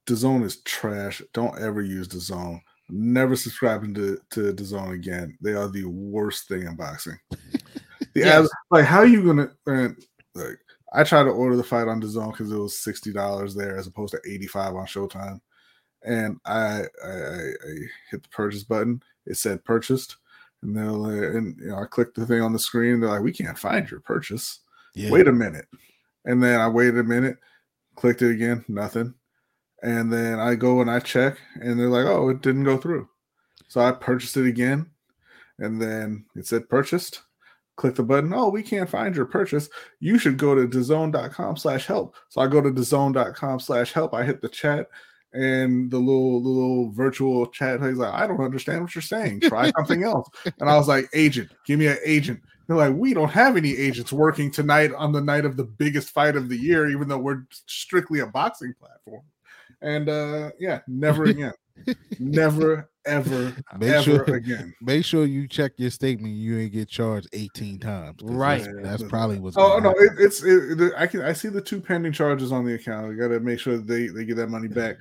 DAZN is trash. Don't ever use DAZN. Never subscribing to to DAZN again. They are the worst thing in boxing. The yes. like how are you gonna man, like I tried to order the fight on DAZN because it was sixty dollars there as opposed to eighty five on Showtime, and I, I, I hit the purchase button. It said purchased, and they're like, and you know I clicked the thing on the screen. They're like, we can't find your purchase. Yeah. Wait a minute, and then I waited a minute, clicked it again, nothing, and then I go and I check, and they're like, oh, it didn't go through. So I purchased it again, and then it said purchased click the button. Oh, we can't find your purchase. You should go to dazn.com slash help. So I go to dazn.com slash help. I hit the chat and the little little virtual chat. He's like, I don't understand what you're saying. Try (laughs) something else. And I was like, agent, give me an agent. They're like, we don't have any agents working tonight on the night of the biggest fight of the year, even though we're strictly a boxing platform. And uh yeah, never (laughs) again. Never ever (laughs) make ever sure, again. (laughs) Make sure you check your statement. You ain't get charged eighteen times. Right. That's, that's probably what's. Oh no, it, it's it, I can I see the two pending charges on the account. I got to make sure they they get that money back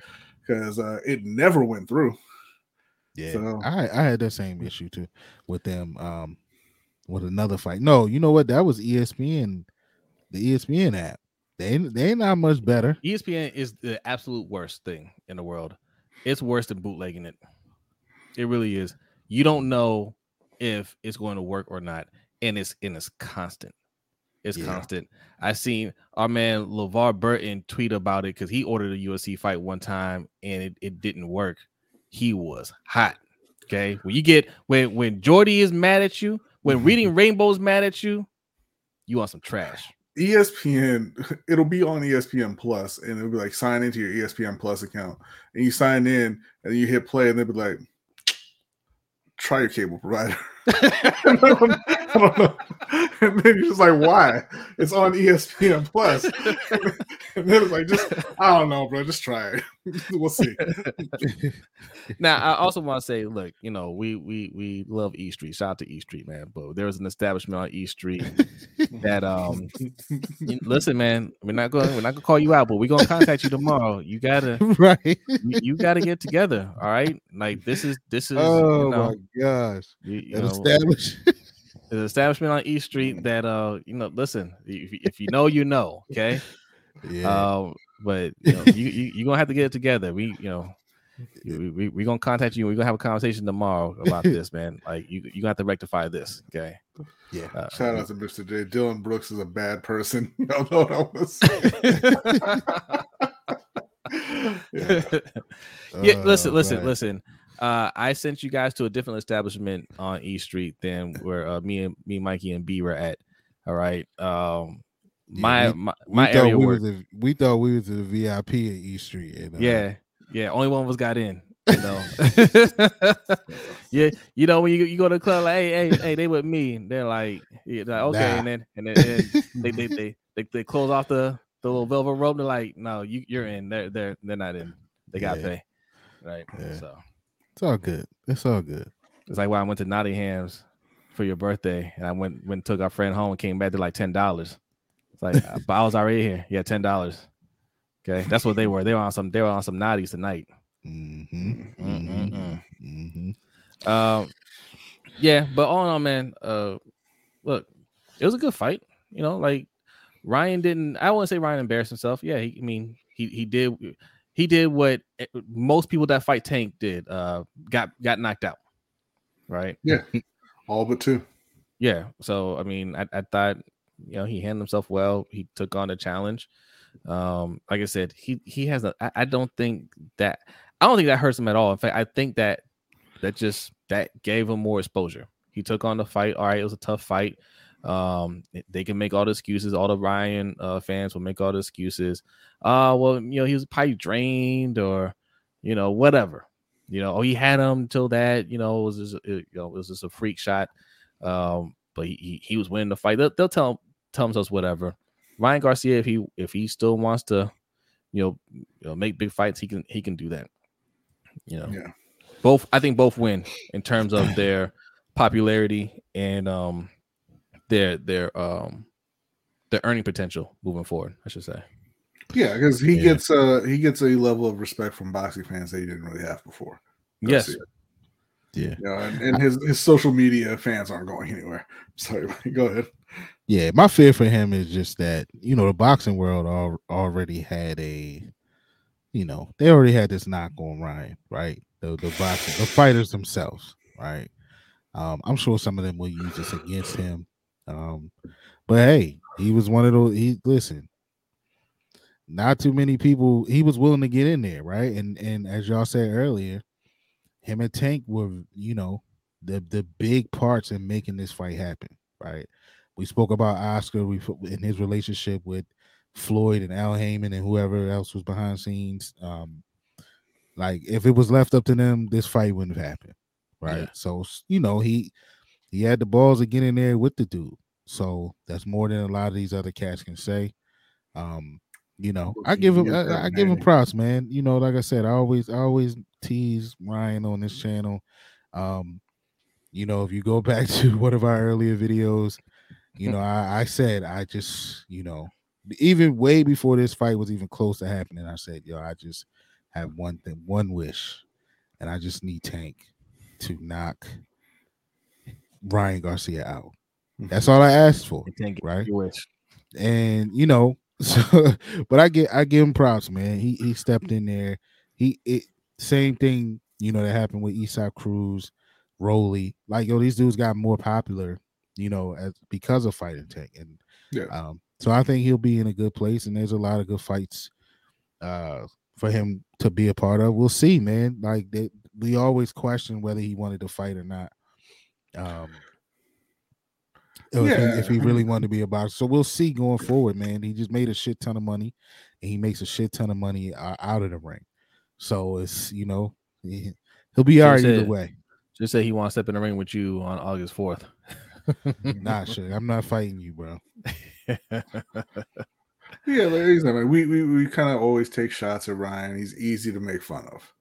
because uh, it never went through. Yeah, so. I I had the same issue too with them. Um, with another fight. No, you know what? That was ESPN, the ESPN app. They they ain't not much better. ESPN is the absolute worst thing in the world. It's worse than bootlegging it. It really is. You don't know if it's going to work or not, and it's and it's constant. It's yeah. constant. I seen our man LeVar Burton tweet about it because he ordered a UFC fight one time and it, it didn't work. He was hot. Okay. When you get when when Geordi is mad at you, when (laughs) reading rainbows mad at you, you want some trash. ESPN, (laughs) it'll be on ESPN Plus, and it'll be like sign into your ESPN Plus account, and you sign in, and you hit play, and they'll be like, try your cable provider. (laughs) I, don't, I, don't, know. And then you're just like, why? It's on ESPN Plus. and then it's like, just I don't know, bro. Just try it. (laughs) we'll see. now, I also want to say, look, you know, we we we love E Street. Shout out to E Street, man. But there's an establishment on E Street that um listen, man, we're not going we're not gonna call you out, but we're gonna contact you tomorrow. You gotta (laughs) right, you, you gotta get together. All right. Like this is this is oh you know, my gosh. You, you know, establish (laughs) an establishment. On East Street that uh you know listen if, if you know you know okay? Yeah. Um but you know you, you you're gonna have to get it together. We you know we, we, we gonna contact you we're gonna have a conversation tomorrow about (laughs) this man. Like you you got to rectify this okay? Yeah. Uh, shout out to (laughs) Mr. J. Dylan Brooks is a bad person. Y'all know what I want to say yeah. yeah listen listen listen uh, I sent you guys to a different establishment on E Street than where uh, me and me, Mikey, and B were at. All right. Um, my we- my, We my thought area we work. was a, we thought we was the VIP at E Street. And, uh, Yeah, yeah. Only one of us got in. You know. (laughs) (laughs) yeah, you know when you you go to the club, like, hey, hey, hey, they with me. And they're like, yeah, like, okay, Nah. and then and then, and (laughs) they, they, they they they close off the the little velvet rope. They're like, no, you you're in. They're they're they're not in. They got Yeah. pay. Right. Yeah. So it's all good. It's all good. it's like when I went to Nottingham's for your birthday, and I went went and took our friend home and came back to like ten dollars. It's like, (laughs) but I was already here. Yeah, ten dollars. Okay, that's what they were. They were on some. They were on some naughties tonight. Mm-hmm. Mm-mm-mm. Mm-hmm. Um, yeah, but all in all, man, uh, look, it was a good fight. You know, like Ryan didn't. I wouldn't say Ryan embarrassed himself. Yeah, he, I mean, he he did he did what eh, most people that fight Tank did. Uh, got got knocked out. Right. Yeah, all but two. Yeah. So I mean, I, I thought you know he handled himself well. He took on the challenge. Um, like I said, he he has a. I, I don't think that I don't think that hurts him at all. In fact, I think that that just that gave him more exposure. He took on the fight. All right, it was a tough fight. Um, they can make all the excuses. All the Ryan uh, fans will make all the excuses. Uh, well, you know, he was probably drained or, you know, whatever. You know, oh, he had him until that. You know, it was just, it, you know, it was just a freak shot. Um, but he, he, he was winning the fight. They'll, they'll tell tell themselves whatever. Ryan Garcia, if he if he still wants to, you know, you know, make big fights, he can he can do that. You know, Yeah. both I think both win in terms of their popularity and um their their um their earning potential moving forward. I should say. Yeah, because he Yeah. gets uh he gets a level of respect from boxing fans that he didn't really have before. Yes. Garcia. Yeah. You know, and, and his his social media fans aren't going anywhere. (laughs) Sorry, go ahead. Yeah, my fear for him is just that you know the boxing world al- already had a, you know, they already had this knock on Ryan, right? The the boxing, the fighters themselves, right? Um, I'm sure some of them will use this against him. Um, but hey, he was one of those. He listen, not too many people. He was willing to get in there, right? And and as y'all said earlier, him and Tank were, you know, the the big parts in making this fight happen, right? We spoke about Oscar. We in his relationship with Floyd and Al Haymon and whoever else was behind scenes. Um, like if it was left up to them, this fight wouldn't have happened, right? Yeah. So you know he he had the balls to get in there with the dude. So that's more than a lot of these other cats can say. Um, you know, I give him I, I give him props, man. You know, like I said, I always I always tease Ryan on this channel. Um, you know, if you go (laughs) back to one of our earlier videos, you know, I, I said I just, you know, even way before this fight was even close to happening, I said, yo, I just have one thing, one wish, and I just need Tank to knock Ryan Garcia out. That's all I asked for, You right? and you know, (laughs) so but I get I give him props, man. He he stepped in there. He it same thing, you know, that happened with Isaac Cruz, Rolly. Like yo, these dudes got more popular, you know, as because of fighting tank. And Yeah. um, so I think he'll be in a good place, and there's a lot of good fights uh for him to be a part of. We'll see, man. Like they, we always question whether he wanted to fight or not. Um or if, he, if he really wanted to be a boxer. So we'll see going forward, man. He just made a shit ton of money, and he makes a shit ton of money uh, out of the ring. So it's you know he, will be all right Should've either way. Just say he wants to step in the ring with you on August fourth. Nah, shit, I'm not fighting you, bro. (laughs) Yeah, like you said, like, we we, we kind of always take shots at Ryan. He's easy to make fun of,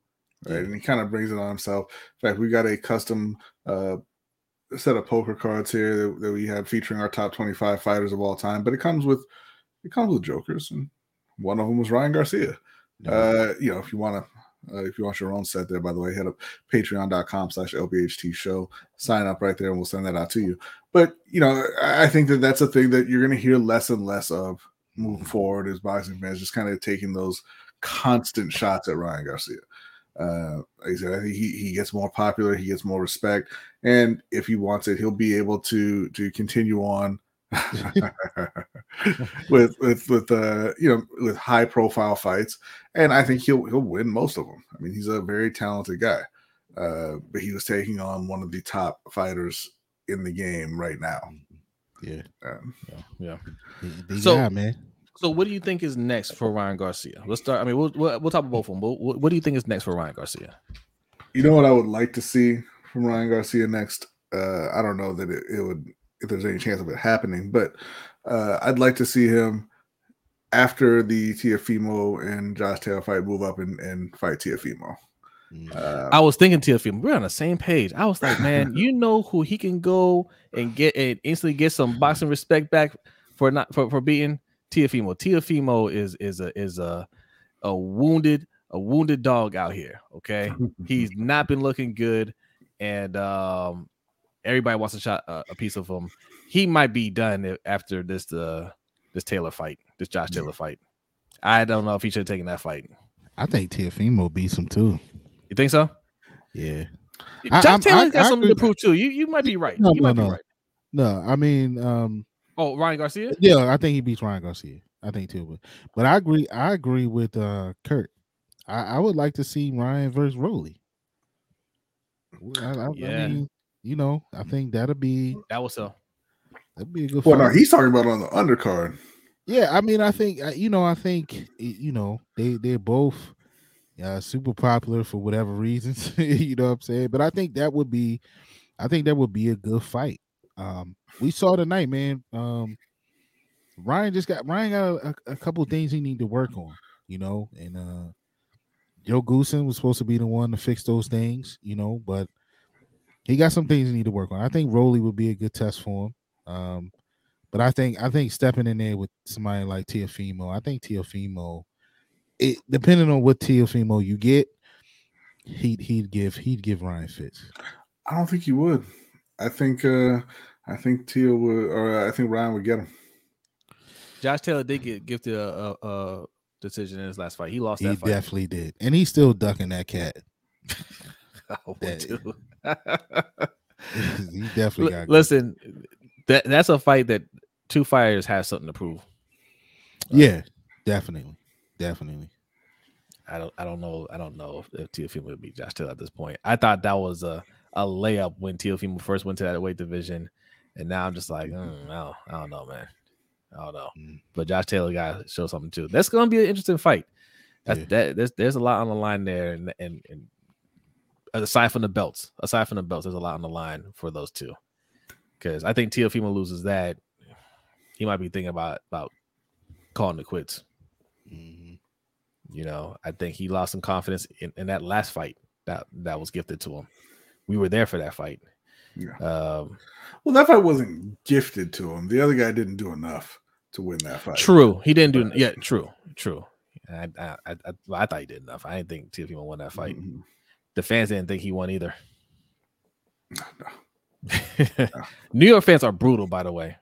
right? Yeah. And he kind of brings it on himself. In fact, we got a custom uh, set of poker cards here that, that we have featuring our top twenty-five fighters of all time. But it comes with it comes with jokers, and one of them was Ryan Garcia. Uh, you know, if you want to. Uh, if you want your own set there, by the way, head up patreon.com slash LBHT show, sign up right there, and we'll send that out to you. But, you know, I I think that that's a thing that you're going to hear less and less of moving forward as boxing fans, just kind of taking those constant shots at Ryan Garcia. Uh, like I said, I think he, he gets more popular, he gets more respect, and if he wants it, he'll be able to to continue on (laughs) with with with uh you know with high profile fights, and I think he'll he'll win most of them. I mean, he's a very talented guy, uh, but he was taking on one of the top fighters in the game right now. Yeah, Um, Yeah, yeah. The- the So- guy, man. So, what do you think is next for Ryan Garcia? Let's start. I mean, we'll we'll, we'll talk about both of them. But what, what do you think is next for Ryan Garcia? you know what I would like to see from Ryan Garcia next? Uh, I don't know that it, it would if there's any chance of it happening, but uh, I'd like to see him after the Teofimo and Josh Taylor fight move up and, and fight Teofimo. Uh, I was thinking Teofimo. We're on the same page. I was like, man, (laughs) you know who he can go and get and instantly get some boxing respect back for not for, for beating Teofimo. Teofimo is is a is a a wounded a wounded dog out here. Okay, (laughs) he's not been looking good, and um, everybody wants a shot uh, a piece of him. He might be done after this uh this Taylor fight, this Josh Taylor fight. I don't know if he should have taken that fight. I think Teofimo beats him too. You think so? Yeah. I- Josh I'm- Taylor I- got I something to prove too. You you might be right. No, you no, might be no. right. No, I mean, um, Oh, Ryan Garcia. yeah, I think he beats Ryan Garcia. I think too, but, but I agree. I agree with uh Kurt. I, I would like to see Ryan versus Rolly. I, I, Yeah. I mean, you know, I think that'll be That was so. that'd be a good. well, no, fight. he's talking about on the undercard. Yeah, I mean, I think you know, I think you know they they're both uh, super popular for whatever reasons. (laughs) you know what I'm saying? But I think that would be, I think that would be a good fight. Um, we saw tonight, man. Um, Ryan just got Ryan got a, a couple of things he need to work on. You know, and uh, Joe Goossen was supposed to be the one to fix those things. You know, but he got some things he need to work on. I think Rolly would be a good test for him. Um, but I think I think stepping in there with somebody like Teofimo, I think Teofimo, it depending on what Teofimo you get, he'd he'd give he'd give Ryan fits. I don't think he would. I think uh I think Tia would or I think Ryan would get him. Josh Taylor did get gifted a, a, a decision in his last fight. He lost He that fight. definitely did, and he's still ducking that cat. (laughs) I would too. (laughs) he definitely L- got. Listen, that that's a fight that two fighters have something to prove. yeah, definitely, definitely. I don't I don't know I don't know if, if Teofimo would beat Josh Taylor at this point. I thought that was a, a layup when Teofimo first went to that weight division, and now I'm just like, mm, I, don't, I don't know, man. I don't know. Mm. But Josh Taylor got to show something too. That's gonna be an interesting fight. That's Yeah. that there's there's a lot on the line there, and and and aside from the belts, aside from the belts, there's a lot on the line for those two. Because I think Teofimo loses that, he might be thinking about about calling it quits. Mhm. You know, I think he lost some confidence in, in that last fight that that was gifted to him. We were there for that fight. Yeah. Um, Well, that fight wasn't gifted to him. The other guy didn't do enough to win that fight. true, he didn't do. Right. Yeah, true, true. I I, I, I, I thought he did enough. I didn't think Teofimo won that fight. Mhm. The fans didn't think he won either. No. (sighs) New York fans are brutal, by the way.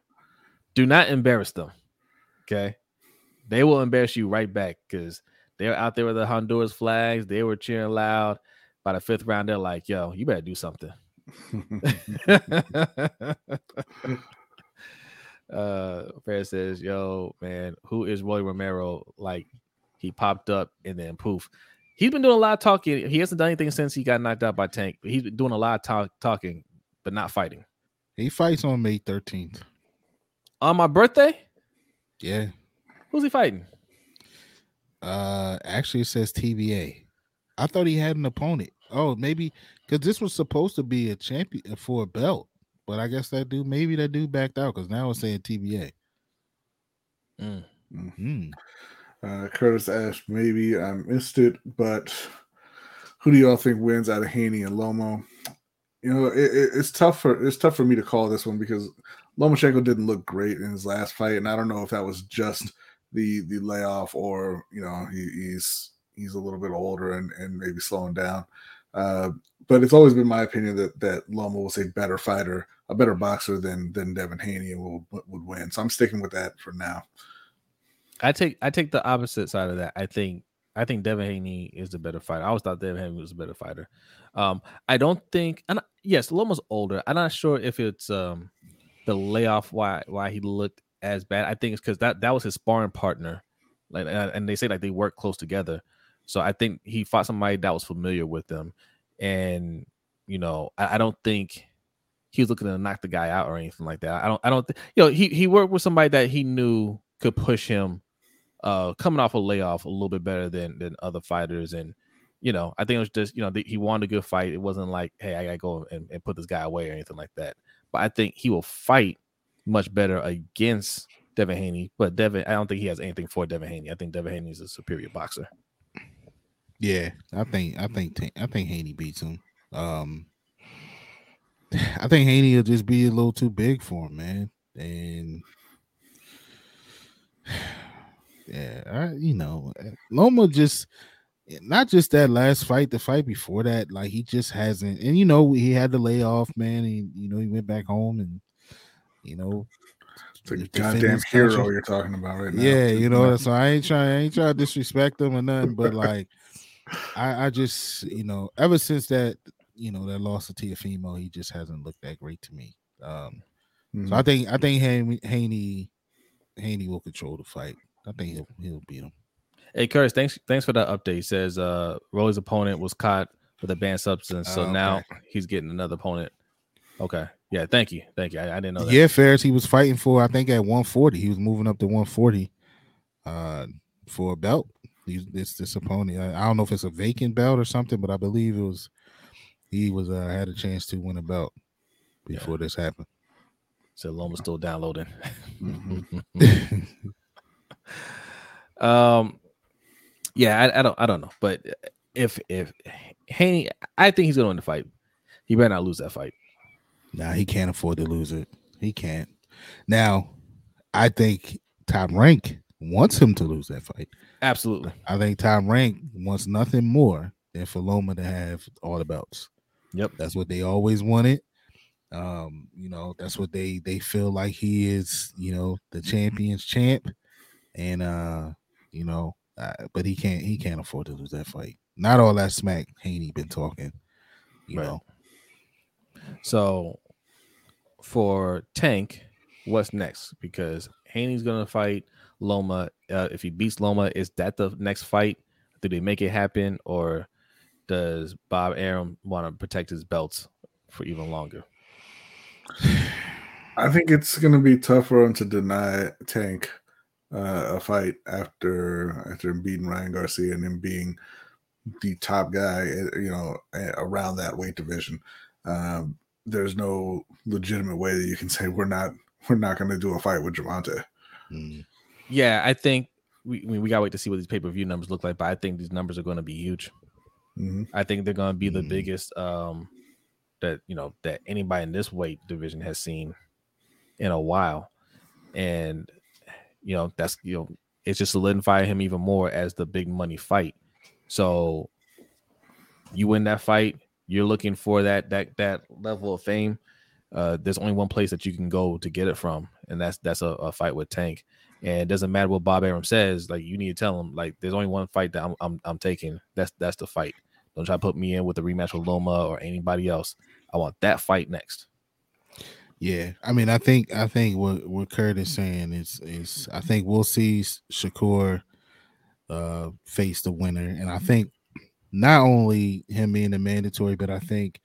Do not embarrass them. Okay. They will embarrass you right back because they're out there with the Honduras flags. They were cheering loud. By the fifth round, they're like, yo, you better do something. (laughs) (laughs) uh Fred says, yo, man, who is Rolly Romero? Like he popped up and then poof. He's been doing a lot of talking. He hasn't done anything since he got knocked out by Tank. He's been doing a lot of talk, talking, but not fighting. He fights on May thirteenth. On my birthday, Yeah. who's he fighting? Uh, actually, it says TBA. I thought he had an opponent. Oh, maybe because this was supposed to be a champion for a belt, but I guess that dude, maybe that dude backed out because now it's saying TBA. Mm. Hmm. Uh, Curtis asked, maybe I missed it, but who do y'all think wins out of Haney and Lomo? You know, it, it- it's tough for it's tough for me to call this one because Lomachenko didn't look great in his last fight, and I don't know if that was just the the layoff or you know he, he's he's a little bit older and and maybe slowing down. Uh, but it's always been my opinion that that Lomo was a better fighter, a better boxer than than Devin Haney and would would win. So I'm sticking with that for now. I take I take the opposite side of that. I think I think Devin Haney is the better fighter. I always thought Devin Haney was a better fighter. Um, I don't think, and yes, Lomo's older. I'm not sure if it's um the layoff why why he looked as bad. I think it's because that that was his sparring partner, like and they say like they work close together. So I think he fought somebody that was familiar with them, and you know I, I don't think he was looking to knock the guy out or anything like that. I don't I don't th- you know he he worked with somebody that he knew could push him uh coming off a layoff a little bit better than than other fighters and you know I think it was just you know he wanted a good fight. It wasn't like hey I gotta go and, and put this guy away or anything like that. But I think he will fight much better against Devin Haney. But Devin I don't think he has anything for Devin Haney. I think Devin Haney is a superior boxer. Yeah, I think I think I think Haney beats him. Um, (sighs) I think Haney will just be a little too big for him, man. And (sighs) yeah, I, you know, Loma just not just that last fight, the fight before that, like he just hasn't. And you know, he had the layoff, man. And you know, he went back home and you know, it's a goddamn hero you're talking about right now. Yeah, you know, (laughs) so I ain't trying, I ain't trying to disrespect him or nothing, but like, I, I just, you know, ever since that you know that loss to Teofimo, he just hasn't looked that great to me. Um, mm-hmm. So I think I think Haney Haney will control the fight. I think he'll he'll beat him. Hey Curtis, thanks thanks for that update. He says uh Rolly's opponent was caught with a banned substance, so okay. now he's getting another opponent. Okay, yeah, thank you, thank you. I, I didn't know that. Yeah, Ferris, he was fighting for I think at 140. He was moving up to 140 uh for a belt. This this opponent. I, I don't know if it's a vacant belt or something, but I believe it was he was uh, had a chance to win a belt before yeah. this happened. So Loma's still downloading. Mm-hmm. (laughs) (laughs) um, yeah, I, I, don't, I don't know, but if if Haney, I think he's gonna win the fight. He better not lose that fight. Nah, he can't afford to lose it. He can't. Now, I think Top Rank wants him to lose that fight. Absolutely. I think Top Rank wants nothing more than for Loma to have all the belts. Yep. That's what they always wanted. Um, you know, that's what they they feel like he is, you know, the champions champ. And uh, you know, uh, but he can't he can't afford to lose that fight. Not all that smack Haney been talking, you right. know. So for Tank, what's next? Because Haney's gonna fight Loma. Uh, if he beats Loma, is that the next fight? Do they make it happen, or does Bob Arum want to protect his belts for even longer? (sighs) I think it's going to be tough for him to deny Tank uh, a fight after after beating Ryan Garcia and him being the top guy, eh, you know, eh, around that weight division. Um, there's no legitimate way that you can say we're not we're not going to do a fight with Gervonta. Mm. Yeah, I think we I mean, we got to wait to see what these pay per view numbers look like, but I think these numbers are going to be huge. Mm-hmm. I think they're going to be the mm-hmm. biggest um, that you know that anybody in this weight division has seen in a while, and you know that's you know it's just solidifying him even more as the big money fight. So you win that fight, you're looking for that that that level of fame. Uh, there's only one place that you can go to get it from, and that's that's a, a fight with Tank. And it doesn't matter what Bob Arum says. Like you need to tell him, like there's only one fight that I'm I'm, I'm taking. That's that's the fight. Don't try to put me in with a rematch with Loma or anybody else. I want that fight next. Yeah, I mean, I think I think what what Kurt is saying is is I think we'll see Shakur uh face the winner, and I think not only him being a mandatory, but I think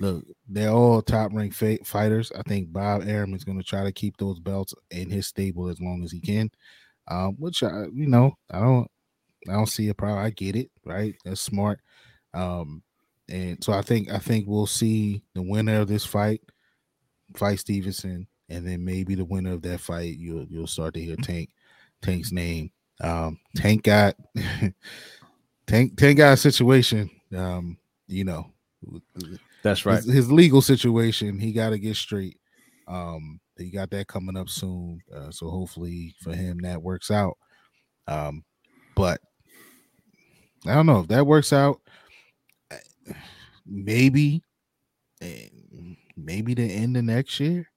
look, they're all top ranked fighters. I think Bob Arum is going to try to keep those belts in his stable as long as he can. Um, which I, you know, I don't, I don't see a problem. I get it, right? That's smart. Um, and so I think I think we'll see the winner of this fight fight Stevenson, and then maybe the winner of that fight you'll you'll start to hear Tank Tank's name. Um, Tank got (laughs) Tank Tank got a situation. Um, you know, that's right. His, his legal situation, he got to get straight. Um, he got that coming up soon. Uh, so hopefully for him that works out. Um, but I don't know if that works out maybe eh, maybe the end of next year.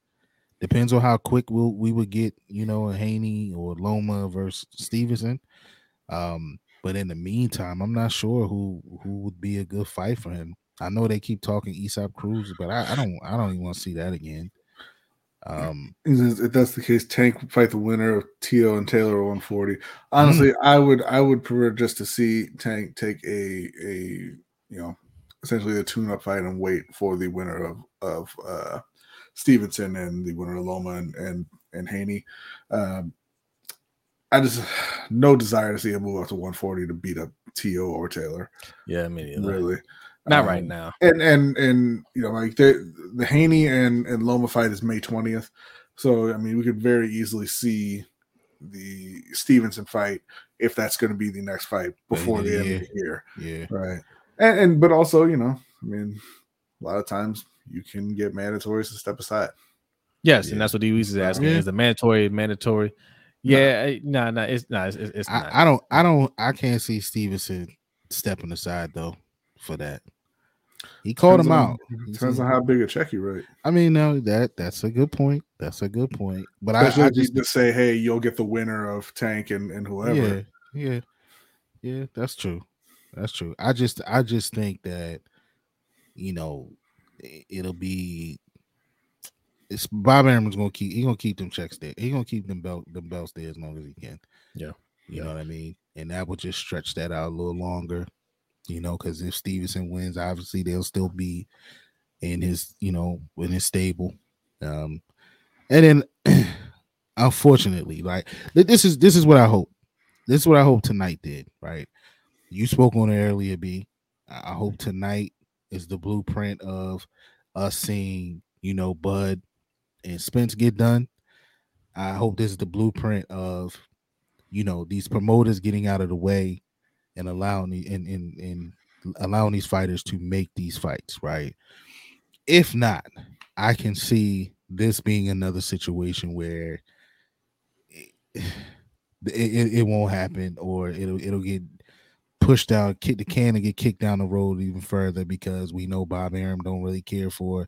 Depends on how quick we'll, we would get, you know, a Haney or Loma versus Stevenson. Um, but in the meantime, I'm not sure who who would be a good fight for him. I know they keep talking Isaac Cruz, but I, I don't I don't even want to see that again. Um, if that's the case, Tank fight the winner of Tio and Taylor 140. Honestly, mm-hmm. I would I would prefer just to see Tank take a a you know essentially a tune-up fight and wait for the winner of of uh, Stevenson and the winner of Loma and and, and Haney. Um, I just (sighs) no desire to see him move up to 140 to beat up To or Taylor. Yeah, I mean, Really, not Um, right now. and and and you know like the the Haney and and Loma fight is May twentieth, so I mean we could very easily see the Stevenson fight if that's going to be the next fight before the end of the year, Yeah. right? And, and but also you know I mean a lot of times you can get mandatories to step aside. Yes, Yeah. and that's what he is asking: Yeah. is the mandatory mandatory? Yeah, no, no, it's not. It's, it's not. I, I don't I don't I can't see Stevenson stepping aside though for that. He called him on- out. Depends on how big a check you write. I mean, no, that that's a good point. That's a good point. But I, Especially I just just say, "Hey, you'll get the winner of Tank and, and whoever." yeah, yeah, yeah. That's true. That's true. I just I just think that you know it'll be it's Bob Arum's gonna keep he gonna keep them checks there. He gonna keep them belt them belts there as long as he can. Yeah. You know what I mean? And that will just stretch that out a little longer, you know, because if Stevenson wins, obviously they'll still be in his, you know, in his stable. Um and then (clears throat) unfortunately, like this is this is what I hope. This is what I hope tonight did, right? You spoke on it earlier, B. I hope tonight is the blueprint of us seeing, you know, Bud and Spence get done. I hope this is the blueprint of, you know, these promoters getting out of the way and allowing and, and, allowing these fighters to make these fights, right? If not, I can see this being another situation where it, it, it won't happen or it'll it'll get pushed out, kick the can and get kicked down the road even further because we know Bob Arum don't really care for,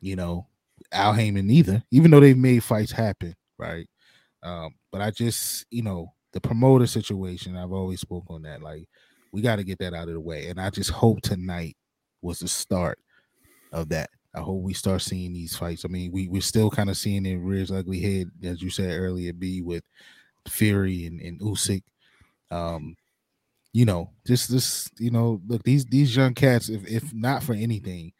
you know, Al Haymon either, even though they've made fights happen, right? Um, but I just, you know, the promoter situation, I've always spoke on that. Like, we got to get that out of the way. And I just hope tonight was the start of that. I hope we start seeing these fights. I mean, we we're still kind of seeing it rear its ugly head, as you said earlier, B with Fury and, and Usyk. Um, you know, just this, you know, look, these these young cats, if if not for anything,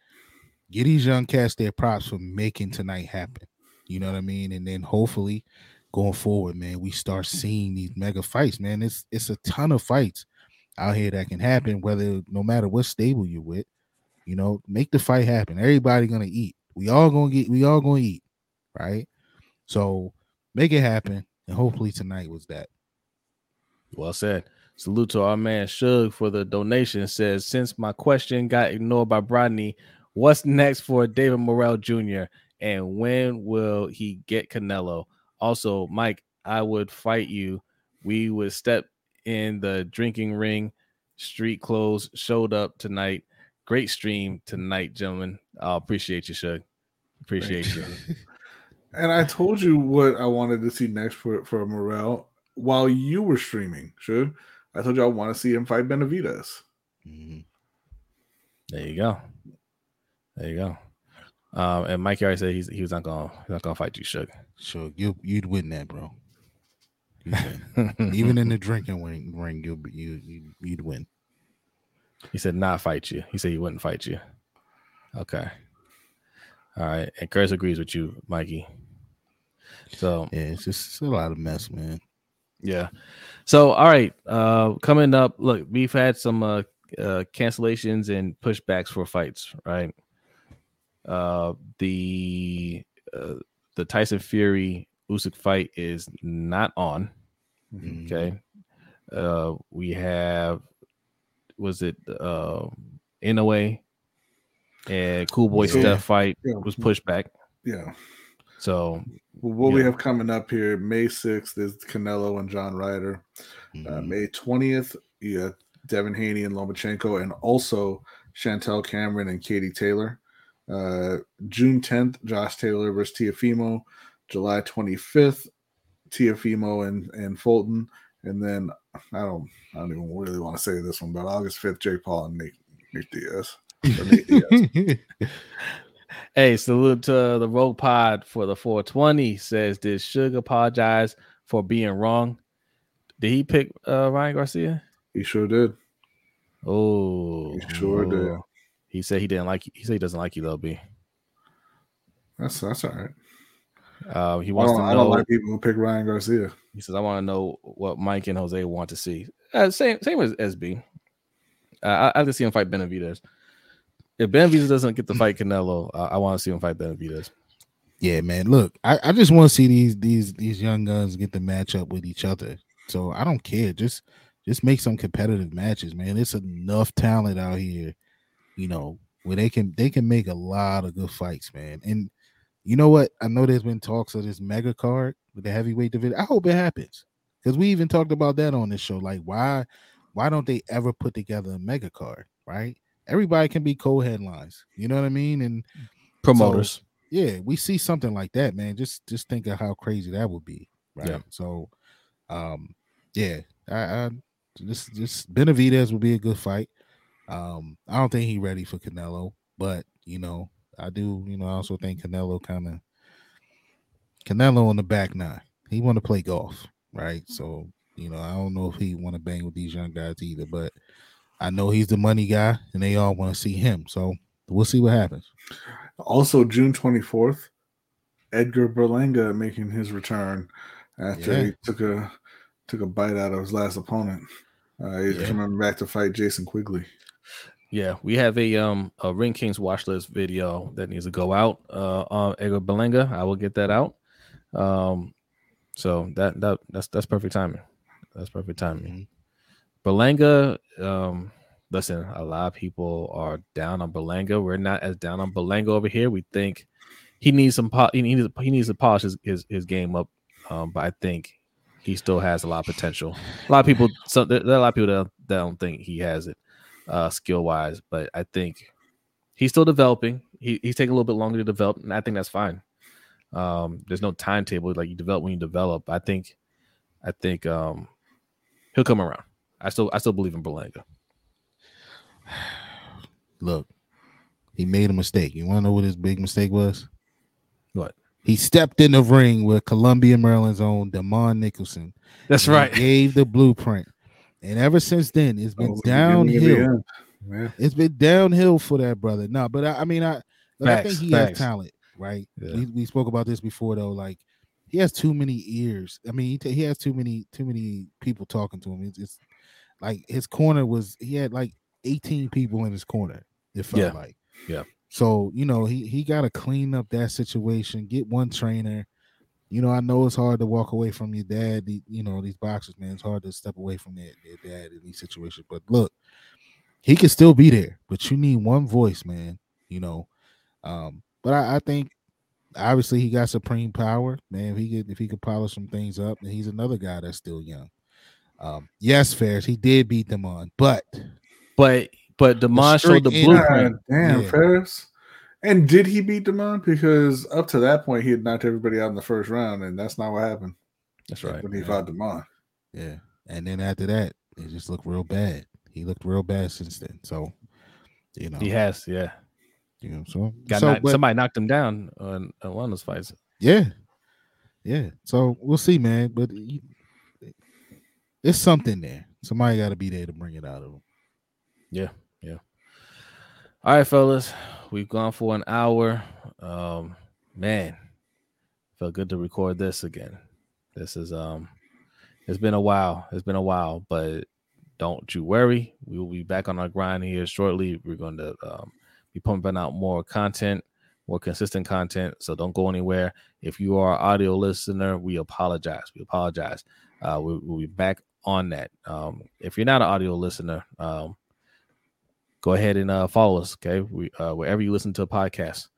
get these young cats their props for making tonight happen. You know what I mean? And then hopefully going forward, man, we start seeing these mega fights, man. It's it's a ton of fights out here that can happen, whether no matter what stable you're with, you know, make the fight happen. Everybody gonna eat. We all gonna get we all gonna eat, right? So make it happen. And hopefully tonight was that. Well said. Salute to our man Shug for the donation. Says since my question got ignored by Brodny, what's next for David Morrell Jr. and when will he get Canelo? Also, Mike, I would fight you. We would step in the drinking ring. Street clothes showed up tonight. Great stream tonight, gentlemen. I appreciate you, Shug. Appreciate you. (laughs) And I told you what I wanted to see next for for Morrell while you were streaming. Sure, I told you I want to see him fight Benavidez. Mhm. There you go. There you go. Um, and Mike already said he's he was not gonna he's not gonna fight you, Shug. Sure, you you'd win that, bro. Win. (laughs) Even in the drinking ring, ring be, you you you'd win. he said not fight you. He said he wouldn't fight you. Okay. All right. And Chris agrees with you, Mikey. So Yeah, it's just it's a lot of mess, man. yeah. So all right. Uh coming up, look, we've had some uh, uh cancellations and pushbacks for fights, right? Uh the uh the Tyson Fury Usyk fight is not on. Mhm. Okay. Uh we have was it uh Inoue and Cool Boy Yeah. Steph fight Yeah. was pushed back. Yeah. So Well, what we have coming up here, May 6th is Canelo and John Ryder. Uh, Mhm. May 20th, yeah, Devin Haney and Lomachenko, and also Chantel Cameron and Katie Taylor. Uh, June 10th, Josh Taylor versus Teofimo. July 25th, Teofimo and, and Fulton. And then I don't I don't even really want to say this one, but August 5th, Jake Paul and Nate, Nate Diaz. Or Nate Diaz. (laughs) hey, salute to the Rogue Pod for the 420. Says did Shug apologize for being wrong? Did he pick uh Ryan Garcia? he sure did. Oh He sure did. He said he didn't like you. He said he doesn't like you though, B. That's that's all right. Uh, he I wants don't, to I don't know. like people who pick Ryan Garcia. He says, "I want to know what Mike and Jose want to see." Uh, same, same as SB. Uh, I, I like to see him fight Benavidez. If Benavidez doesn't get to fight Canelo, uh, I want to see him fight Benavidez. Yeah, man. Look, I, I just want to see these these these young guns get the match up with each other. So I don't care. Just just make some competitive matches, man. It's enough talent out here, you know, where they can they can make a lot of good fights, man. And you know what? I know there's been talks of this mega card with the heavyweight division. I hope it happens because we even talked about that on this show. Like, why why don't they ever put together a mega card? Right? Everybody can be co-headlines. You know what I mean? And Promoters. yeah, we see something like that, man. Just just think of how crazy that would be, right? Yeah. So, um, yeah, I, I this this Benavidez would be a good fight. Um, I don't think he's ready for Canelo, but you know, I do. You know, I also think Canelo kind of Canelo on the back nine. He want to play golf, right? So you know, I don't know if he want to bang with these young guys either, but I know he's the money guy, and they all want to see him. So we'll see what happens. Also, June 24th, Edgar Berlanga making his return after Yeah. he took a took a bite out of his last opponent. Uh, he's Yeah. coming back to fight Jason Quigley. Yeah, we have a um a Ring Kings watch list video that needs to go out uh on Edgar Berlanga. I will get that out. Um so that that that's that's perfect timing. That's perfect timing. Berlanga, um listen, a lot of people are down on Berlanga. We're not as down on Berlanga over here. We think he needs some po- he needs he needs to polish his, his, his game up. Um, but I think he still has a lot of potential. A lot of people, so there, there are a lot of people that, that don't think he has it uh, skill wise, but I think he's still developing. He, he's taking a little bit longer to develop, and I think that's fine. Um, there's no timetable like you develop when you develop. I think, I think um, he'll come around. I still I still believe in Berlanga. (sighs) Look, he made a mistake. You want to know what his big mistake was? What? He stepped in the ring with Columbia, Maryland's own Demond Nicholson. That's right. Gave the blueprint, and ever since then, it's been Oh, beginning of the downhill. end. Yeah. It's been downhill for that brother. No, but I, I mean, I, look, I think he facts. has talent, right? Yeah. We, we spoke about this before, though. Like he has too many ears. I mean, he, ta- he has too many too many people talking to him. It's, it's like his corner was he had like 18 people in his corner. It felt Yeah. like Yeah. So you know he he got to clean up that situation. Get one trainer. You know, I know it's hard to walk away from your dad. You know, these boxers, man, it's hard to step away from their, their dad in these situations. But look, he can still be there, but you need one voice, man. You know, um, but I, I think obviously he got supreme power, man. If he could, if he could polish some things up, and he's another guy that's still young. Um, yes, Ferris, he did beat them on, but But but Demond showed the streak in- blueprint. Damn, Yeah. Ferris. And did he beat Demond? Because up to that point, he had knocked everybody out in the first round, and that's not what happened That's right. when he Yeah. fought Demond. yeah, and then after that, it just looked real bad. He looked real bad since then. So, you know, He has, yeah. you know, so, Got so knocked- but- somebody knocked him down on, on one of those fights. Yeah, yeah. So we'll see, man. But you, it's something there. Somebody got to be there to bring it out of him. Yeah, yeah. All right, fellas, we've gone for an hour. Um, man, felt good to record this again. This is um, it's been a while. It's been a while, but don't you worry. We will be back on our grind here shortly. We're going to um, be pumping out more content, more consistent content. So don't go anywhere. If you are an audio listener, we apologize. We apologize. Uh, we, we'll be back on that. Um, if you're not an audio listener, um, go ahead and uh, follow us. Okay, we uh, wherever you listen to a podcast,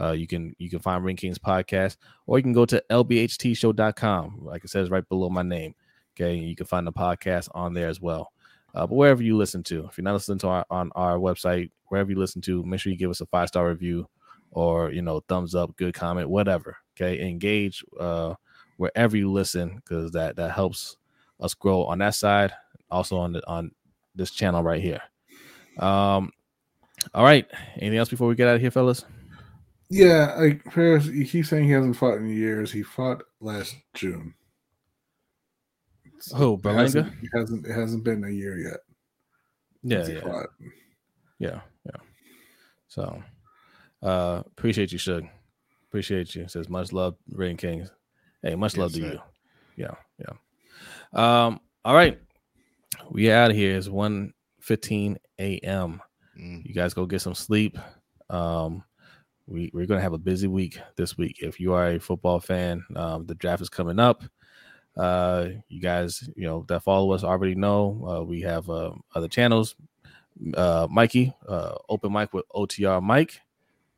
uh, you can you can find Ring Kings podcast, or you can go to lbhtshow.com. Like it says right below my name. Okay, you can find the podcast on there as well. Uh, but wherever you listen to, if you're not listening to our on our website, wherever you listen to, make sure you give us a five star review, or you know thumbs up, good comment, whatever. Okay, engage uh, wherever you listen because that that helps us grow on that side. Also on the on this channel right here. Um, all right. Anything else before we get out of here, fellas? Yeah, like Ferris, he keeps saying he hasn't fought in years. He fought last June. Who, It hasn't, Berlanga? it hasn't it hasn't been a year yet. Yeah, yeah, yeah, yeah. So, uh, appreciate you, Shug. Appreciate you. It says much love, Ring Kings. Hey, much love Yes, to sir. you. Yeah, yeah. Um, all right. We out of here. It's 1 15 a.m. Mm. You guys go get some sleep. Um, we, we're gonna have a busy week this week. If you are a football fan, um, the draft is coming up. Uh, you guys, you know, that follow us already know uh, we have uh, other channels. Uh, Mikey, uh, open mic with OTR Mike.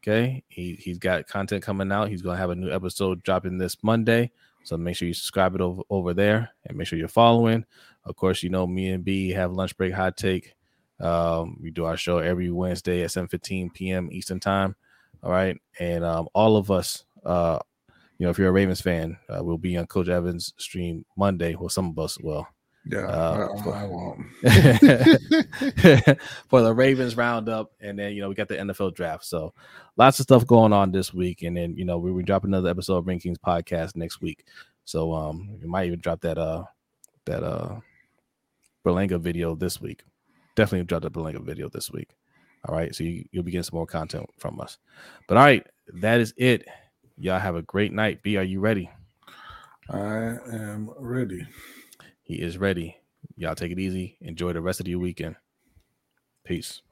Okay, he he's got content coming out. He's gonna have a new episode dropping this Monday. So make sure you subscribe it over, over there and make sure you're following. Of course, you know me and B have lunch break hot take. Um, we do our show every Wednesday at 7:15 p.m. Eastern time. All right, and um, all of us, uh, you know, if you're a Ravens fan, uh, we'll be on Coach Evans' stream Monday. Well, some of us will. Yeah, Uh, I, I won't. (laughs) for the Ravens roundup, and then you know we got the NFL draft. So lots of stuff going on this week, and then you know we we drop another episode of Ring Kings podcast next week. So um, we might even drop that uh that uh Berlanga video this week. Definitely drop the Berlanga video this week. All right, so you, you'll be getting some more content from us. But all right, that is it. Y'all have a great night. B, are you ready? I am ready. He is ready. Y'all take it easy. Enjoy the rest of your weekend. Peace.